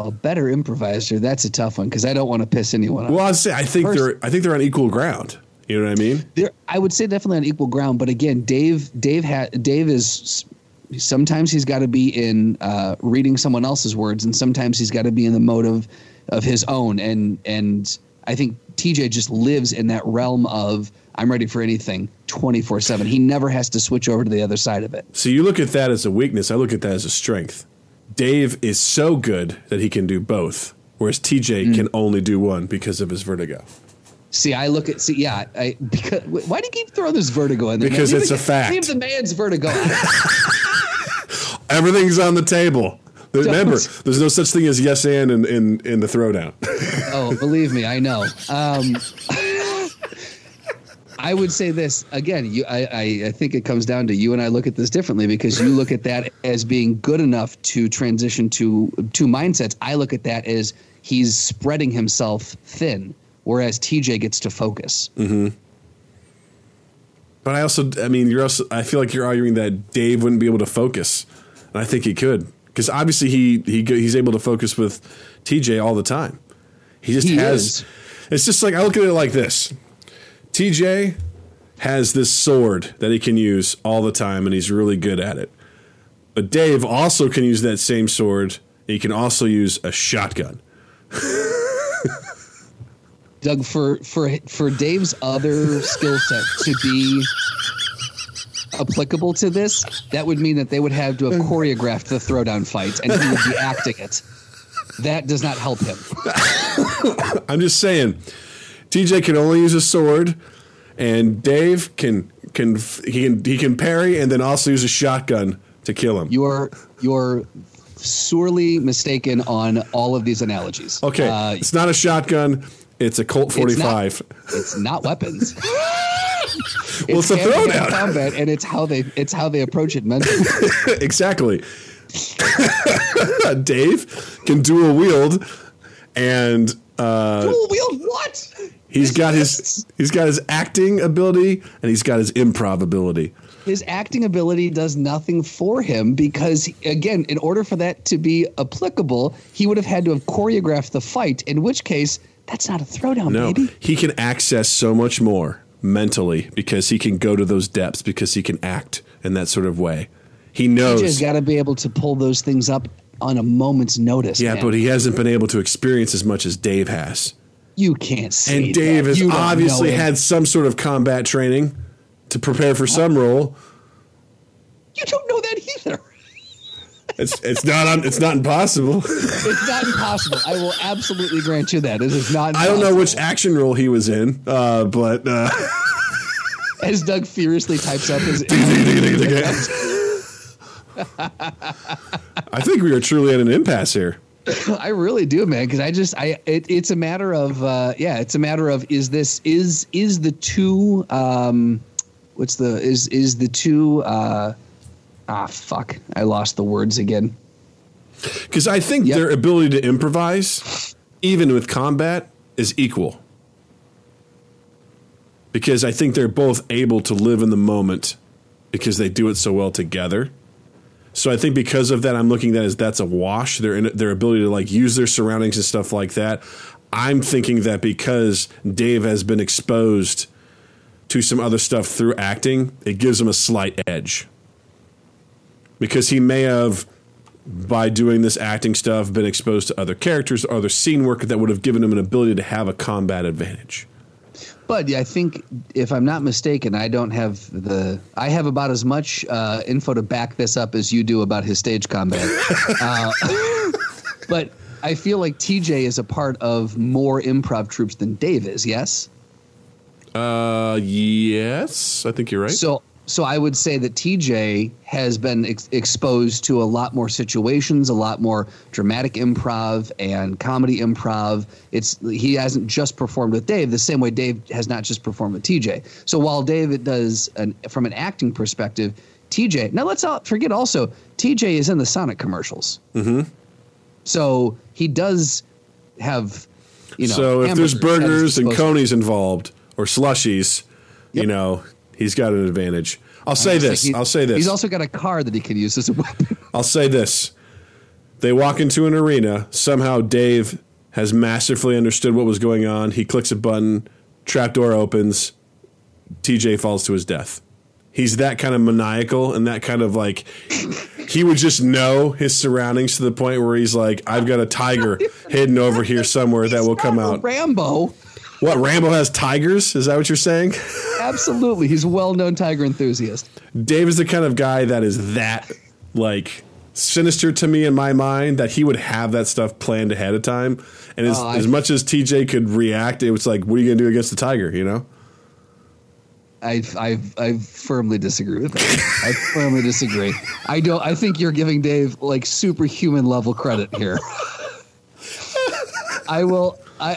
A better improviser. That's a tough one because I don't want to piss anyone off. Well, I'd say I think First- they're I think they're on equal ground. You know what I mean? I would say definitely on equal ground. But again, Dave, Dave, ha- Dave is sometimes he's got to be in uh, reading someone else's words, and sometimes he's got to be in the mode of of his own. And and I think TJ just lives in that realm of I'm ready for anything 24 seven. He never has to switch over to the other side of it. So you look at that as a weakness. I look at that as a strength. Dave is so good that he can do both, whereas TJ Hmm. can only do one because of his vertigo. See, I look at see, yeah. I because why do you keep throwing this vertigo in there? Because it's the- a fact. Leave the man's vertigo. *laughs* Everything's on the table. Don't- Remember, there's no such thing as yes and in, in, in the throwdown. *laughs* oh, believe me, I know. Um, *laughs* I would say this again. You, I, I, I think it comes down to you and I look at this differently because you look at that as being good enough to transition to two mindsets. I look at that as he's spreading himself thin, whereas TJ gets to focus. Mm-hmm. But I also, I mean, you're also. I feel like you're arguing that Dave wouldn't be able to focus, and I think he could because obviously he he he's able to focus with TJ all the time. He just He has. is. It's just like I look at it like this: TJ has this sword that he can use all the time, and he's really good at it. But Dave also can use that same sword. He can also use a shotgun. *laughs* Doug, for for for Dave's other skill set to be applicable to this, that would mean that they would have to have choreographed the throwdown fight, and he would be acting it. That does not help him. *coughs* I'm just saying, TJ can only use a sword, and Dave can can he can he can parry and then also use a shotgun to kill him. You're you're sorely mistaken on all of these analogies. okay, Uh, it's not a shotgun; it's a Colt It's not. 45. it's not weapons. *laughs* Well, it's a throwdown. combat, and it's how they it's how they approach it mentally. *laughs* exactly. *laughs* Dave can dual wield, and uh, Dual wield what? He's got his he's got his acting ability and he's got his improv ability. his acting ability does nothing for him because again in order for that to be applicable he would have had to have choreographed the fight in which case that's not a throwdown No, baby he can access so much more mentally because he can go to those depths because he can act in that sort of way. He knows. got to be able to pull those things up on a moment's notice yeah, man. but he hasn't been able to experience as much as Dave has. You can't say And Dave that. has obviously had some sort of combat training to prepare for some role. you don't know that either *laughs* It's it's not it's not impossible. it's not impossible i will absolutely grant you that it is not I don't know which action role he was in, uh, but uh, as doug furiously types up his *laughs* *laughs* I think we are truly at an impasse here. *laughs* I really do, man. Because I just, I, it, it's a matter of, uh, yeah, it's a matter of is this is is the two, um, what's the is is the two, uh, ah, fuck, I lost the words again. Because I think Yep. their ability to improvise, even with combat, is equal. Because I think they're both able to live in the moment because they do it so well together. So I think because of that, I'm looking at that as that's a wash. Their their ability to like use their surroundings and stuff like that. I'm thinking that because Dave has been exposed to some other stuff through acting, it gives him a slight edge. Because he may have by doing this acting stuff, been exposed to other characters other scene work that would have given him an ability to have a combat advantage. But yeah, I think if I'm not mistaken, I don't have the. I have about as much uh, info to back this up as you do about his stage combat. *laughs* uh, but I feel like TJ is a part of more improv troupes than Dave is. Yes. Uh, yes, I think you're right. So, so I would say that TJ has been ex- exposed to a lot more situations, a lot more dramatic improv and comedy improv. It's he hasn't just performed with Dave the same way Dave has not just performed with TJ. So while David does an, from an acting perspective, TJ. Now let's not forget also TJ is in the Sonic commercials. Mm-hmm. So he does have, you know. so if there's hamburgers at his burgers and conies involved or slushies, you know, he's got an advantage. I'll say like this. I'll say this. He's also got a car that he can use as a weapon. *laughs* I'll say this. They walk into an arena. Somehow Dave has masterfully understood what was going on. He clicks a button, trapdoor opens, TJ falls to his death. He's that kind of maniacal and that kind of like he would just know his surroundings to the point where he's like, I've got a tiger *laughs* hidden over here somewhere that will come out. Rambo. What Rambo has tigers? Is that what you're saying? *laughs* Absolutely. He's a well known tiger enthusiast. Dave is the kind of guy that is that like sinister to me in my mind that he would have that stuff planned ahead of time. And as, Oh, I- as much as TJ could react, it was like, what are you going to do against the tiger? You know? I, I, I firmly disagree with that. I firmly disagree. I don't. I think you're giving Dave like superhuman level credit here. *laughs* I will. I.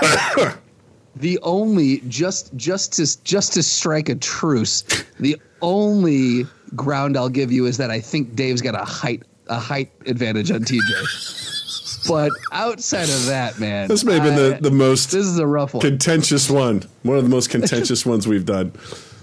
*coughs* the only just just to just to strike a truce, the only ground I'll give you is that I think Dave's got a height a height advantage on TJ. but outside of that, man, This may have been the, I- the most this is a rough one. contentious one. One of the most contentious *laughs* ones we've done.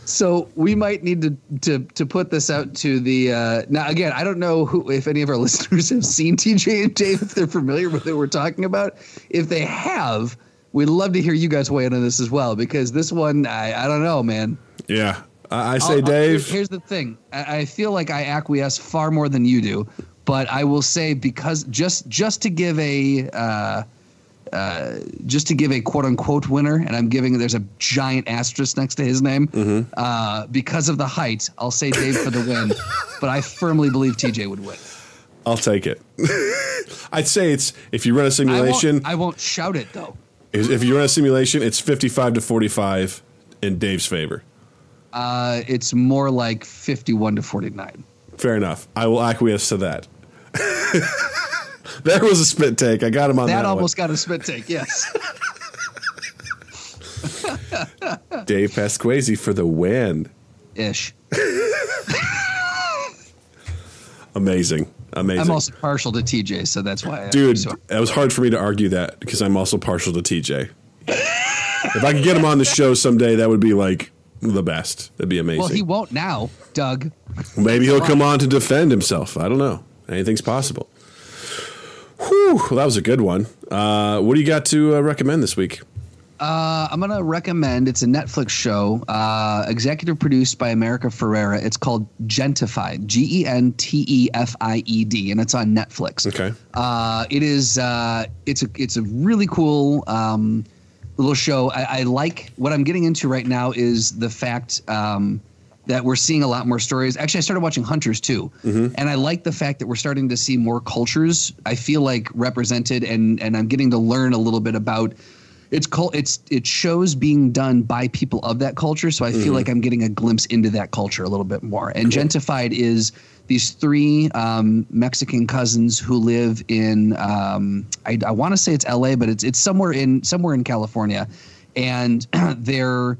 So we might need to to to put this out to the uh, now again. I don't know who if any of our *laughs* listeners have seen TJ and Dave if they're familiar with what we're talking about. If they have, we'd love to hear you guys weigh in on this as well because this one I I don't know, man. Yeah. I, I say, I'll- I'll- Dave. Here's the thing. I, I feel like I acquiesce far more than you do, but I will say because just just to give a uh, uh, just to give a quote unquote winner, and I'm giving there's a giant asterisk next to his name Mm-hmm. uh, because of the height. I'll say Dave for the win, *laughs* but I firmly believe TJ would win. I'll take it. *laughs* I'd say it's if you run a I won't, simulation, I won't shout it though. If you run a simulation, it's 55 to 45 in Dave's favor. Uh, it's more like 51 to 49. Fair enough. I will acquiesce to that. *laughs* there was a spit take. I got him on that, That one. almost got a spit take. Yes. *laughs* Dave Pasquesi for the win. Ish. *laughs* Amazing. Amazing. I'm also partial to TJ, so that's why. Dude, so- it was hard for me to argue that because I'm also partial to TJ. if I could get him on the show someday, that would be like the best. That'd be amazing. well, he won't now, Doug. Maybe he'll come on to defend himself. I don't know. Anything's possible. Whew, well, that was a good one. Uh, what do you got to uh, recommend this week? Uh, I'm going to recommend. It's a Netflix show, uh, executive produced by America Ferrera. It's called Gentefied, G E N T E F I E D, and it's on Netflix. Okay. Uh, it is. Uh, it's a. It's a really cool um, little show. I, I like what I'm getting into right now. Is the fact um, that we're seeing a lot more stories. Actually, I started watching Hunters too, and I like the fact that we're starting to see more cultures. I feel like represented, and and I'm getting to learn a little bit about. It's cult. It's it shows being done by people of that culture, so I feel like I'm getting a glimpse into that culture a little bit more. And Gentefied is these three um, Mexican cousins who live in um, I, I want to say it's L.A., but it's it's somewhere in somewhere in California, and *clears throat* they're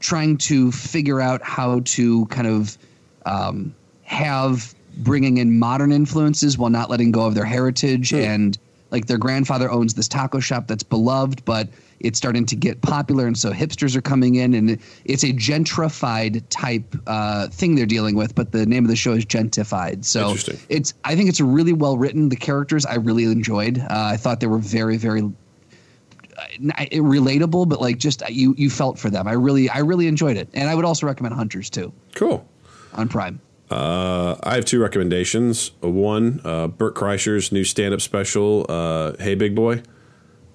trying to figure out how to kind of um, have bringing in modern influences while not letting go of their heritage and like their grandfather owns this taco shop that's beloved but it's starting to get popular and so hipsters are coming in and it's a gentrified type uh, thing they're dealing with but the name of the show is Gentefied. So it's i think it's really well written. The characters i really enjoyed. Uh, i thought they were very very uh, relatable but like just you you felt for them. I really i really enjoyed it. And i would also recommend hunters too. Cool. on prime Uh, I have two recommendations. One, uh, Bert Kreischer's new stand-up special, uh, "Hey Big Boy,"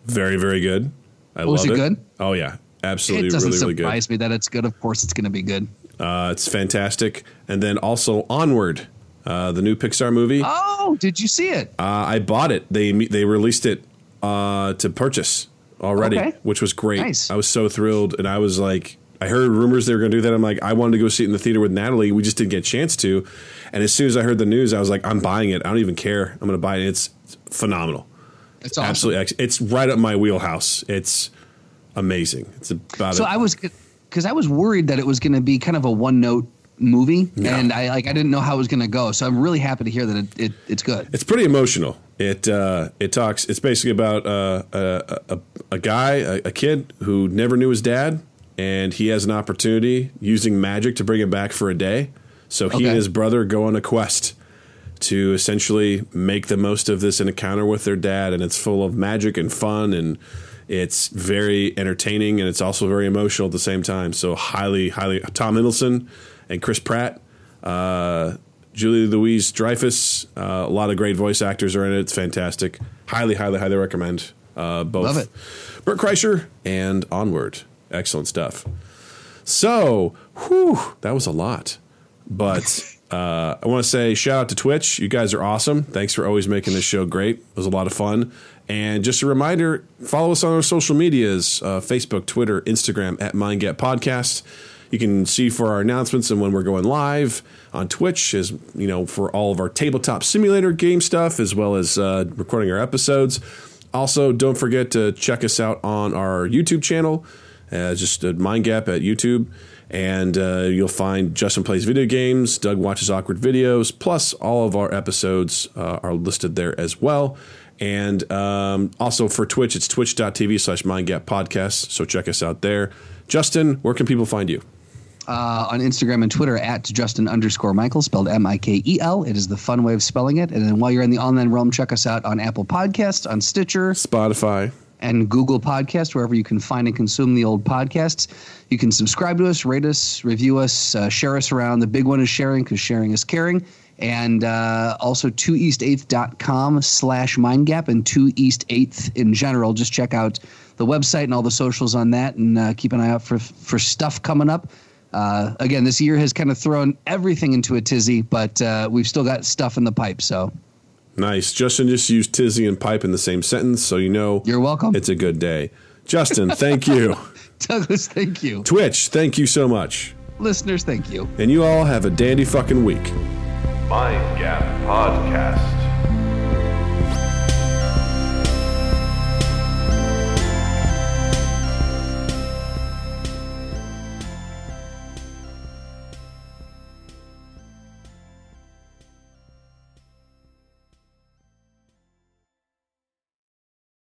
very, very good. I Was love it good? Oh yeah, absolutely, it doesn't really, really good. surprise me that it's good of course it's going to be good Uh, it's fantastic. And then also Onward, uh, the new Pixar movie. oh did you see it Uh, I bought it. They they released it uh, to purchase already, Okay. which was great. Nice. I was so thrilled, and I was like, I heard rumors they were going to do that. I'm like, I wanted to go see it in the theater with Natalie. We just didn't get a chance to. And as soon as I heard the news, I was like, I'm buying it. I don't even care. I'm going to buy it. It's phenomenal. it's awesome. Absolutely, ex- it's right up my wheelhouse. It's amazing. It's about so i was because i was worried that it was going to be kind of a one note movie Yeah. and i like i didn't know how it was going to go so i'm really happy to hear that it, it it's good It's pretty emotional. It uh, it talks. It's basically about uh, a, a a guy, a, a kid who never knew his dad, and he has an opportunity using magic to bring him back for a day. So he Okay. and his brother go on a quest to essentially make the most of this encounter with their dad, and it's full of magic and fun, and it's very entertaining, and it's also very emotional at the same time. So highly, highly Tom Hiddleston and Chris Pratt. Uh, Julia Louis-Dreyfus, uh, a lot of great voice actors are in it. It's fantastic. Highly, highly, highly recommend uh, both. Love it. Bert Kreischer and Onward. Excellent stuff. So, whew, that was a lot. But *laughs* uh, I want to say shout out to Twitch. You guys are awesome. Thanks for always making this show great. It was a lot of fun. And just a reminder follow us on our social medias uh, Facebook, Twitter, Instagram at MindGap Podcast. You can see for our announcements and when we're going live on Twitch, as you know, for all of our tabletop simulator game stuff, as well as uh, recording our episodes. Also, don't forget to check us out on our YouTube channel, uh, just uh, Mind Gap at YouTube. And uh, you'll find Justin Plays Video Games, Doug Watches Awkward Videos, plus all of our episodes uh, are listed there as well. And um, also for Twitch, it's twitch.tv slash mindgap podcast. So check us out there. Justin, where can people find you? uh, on Instagram and Twitter at Justin underscore Mikel, spelled M I K E L. It is the fun way of spelling it. And then while you're in the online realm, check us out on Apple Podcasts, on Stitcher, Spotify. And Google Podcast, wherever you can find and consume the old podcasts. You can subscribe to us, rate us, review us, uh, share us around. The big one is sharing because sharing is caring. And uh, also 2east8th.com slash mindgap and 2east8th in general. Just check out the website and all the socials on that and uh, keep an eye out for, for stuff coming up. Uh, again, this year has kind of thrown everything into a tizzy, but uh, we've still got stuff in the pipe. So Nice. Justin just used tizzy and pipe in the same sentence, so you know you're welcome. it's a good day. Justin, thank you. *laughs* Douglas, thank you. Twitch, thank you so much. Listeners, thank you. And you all have a dandy fucking week. Mind Gap Podcast.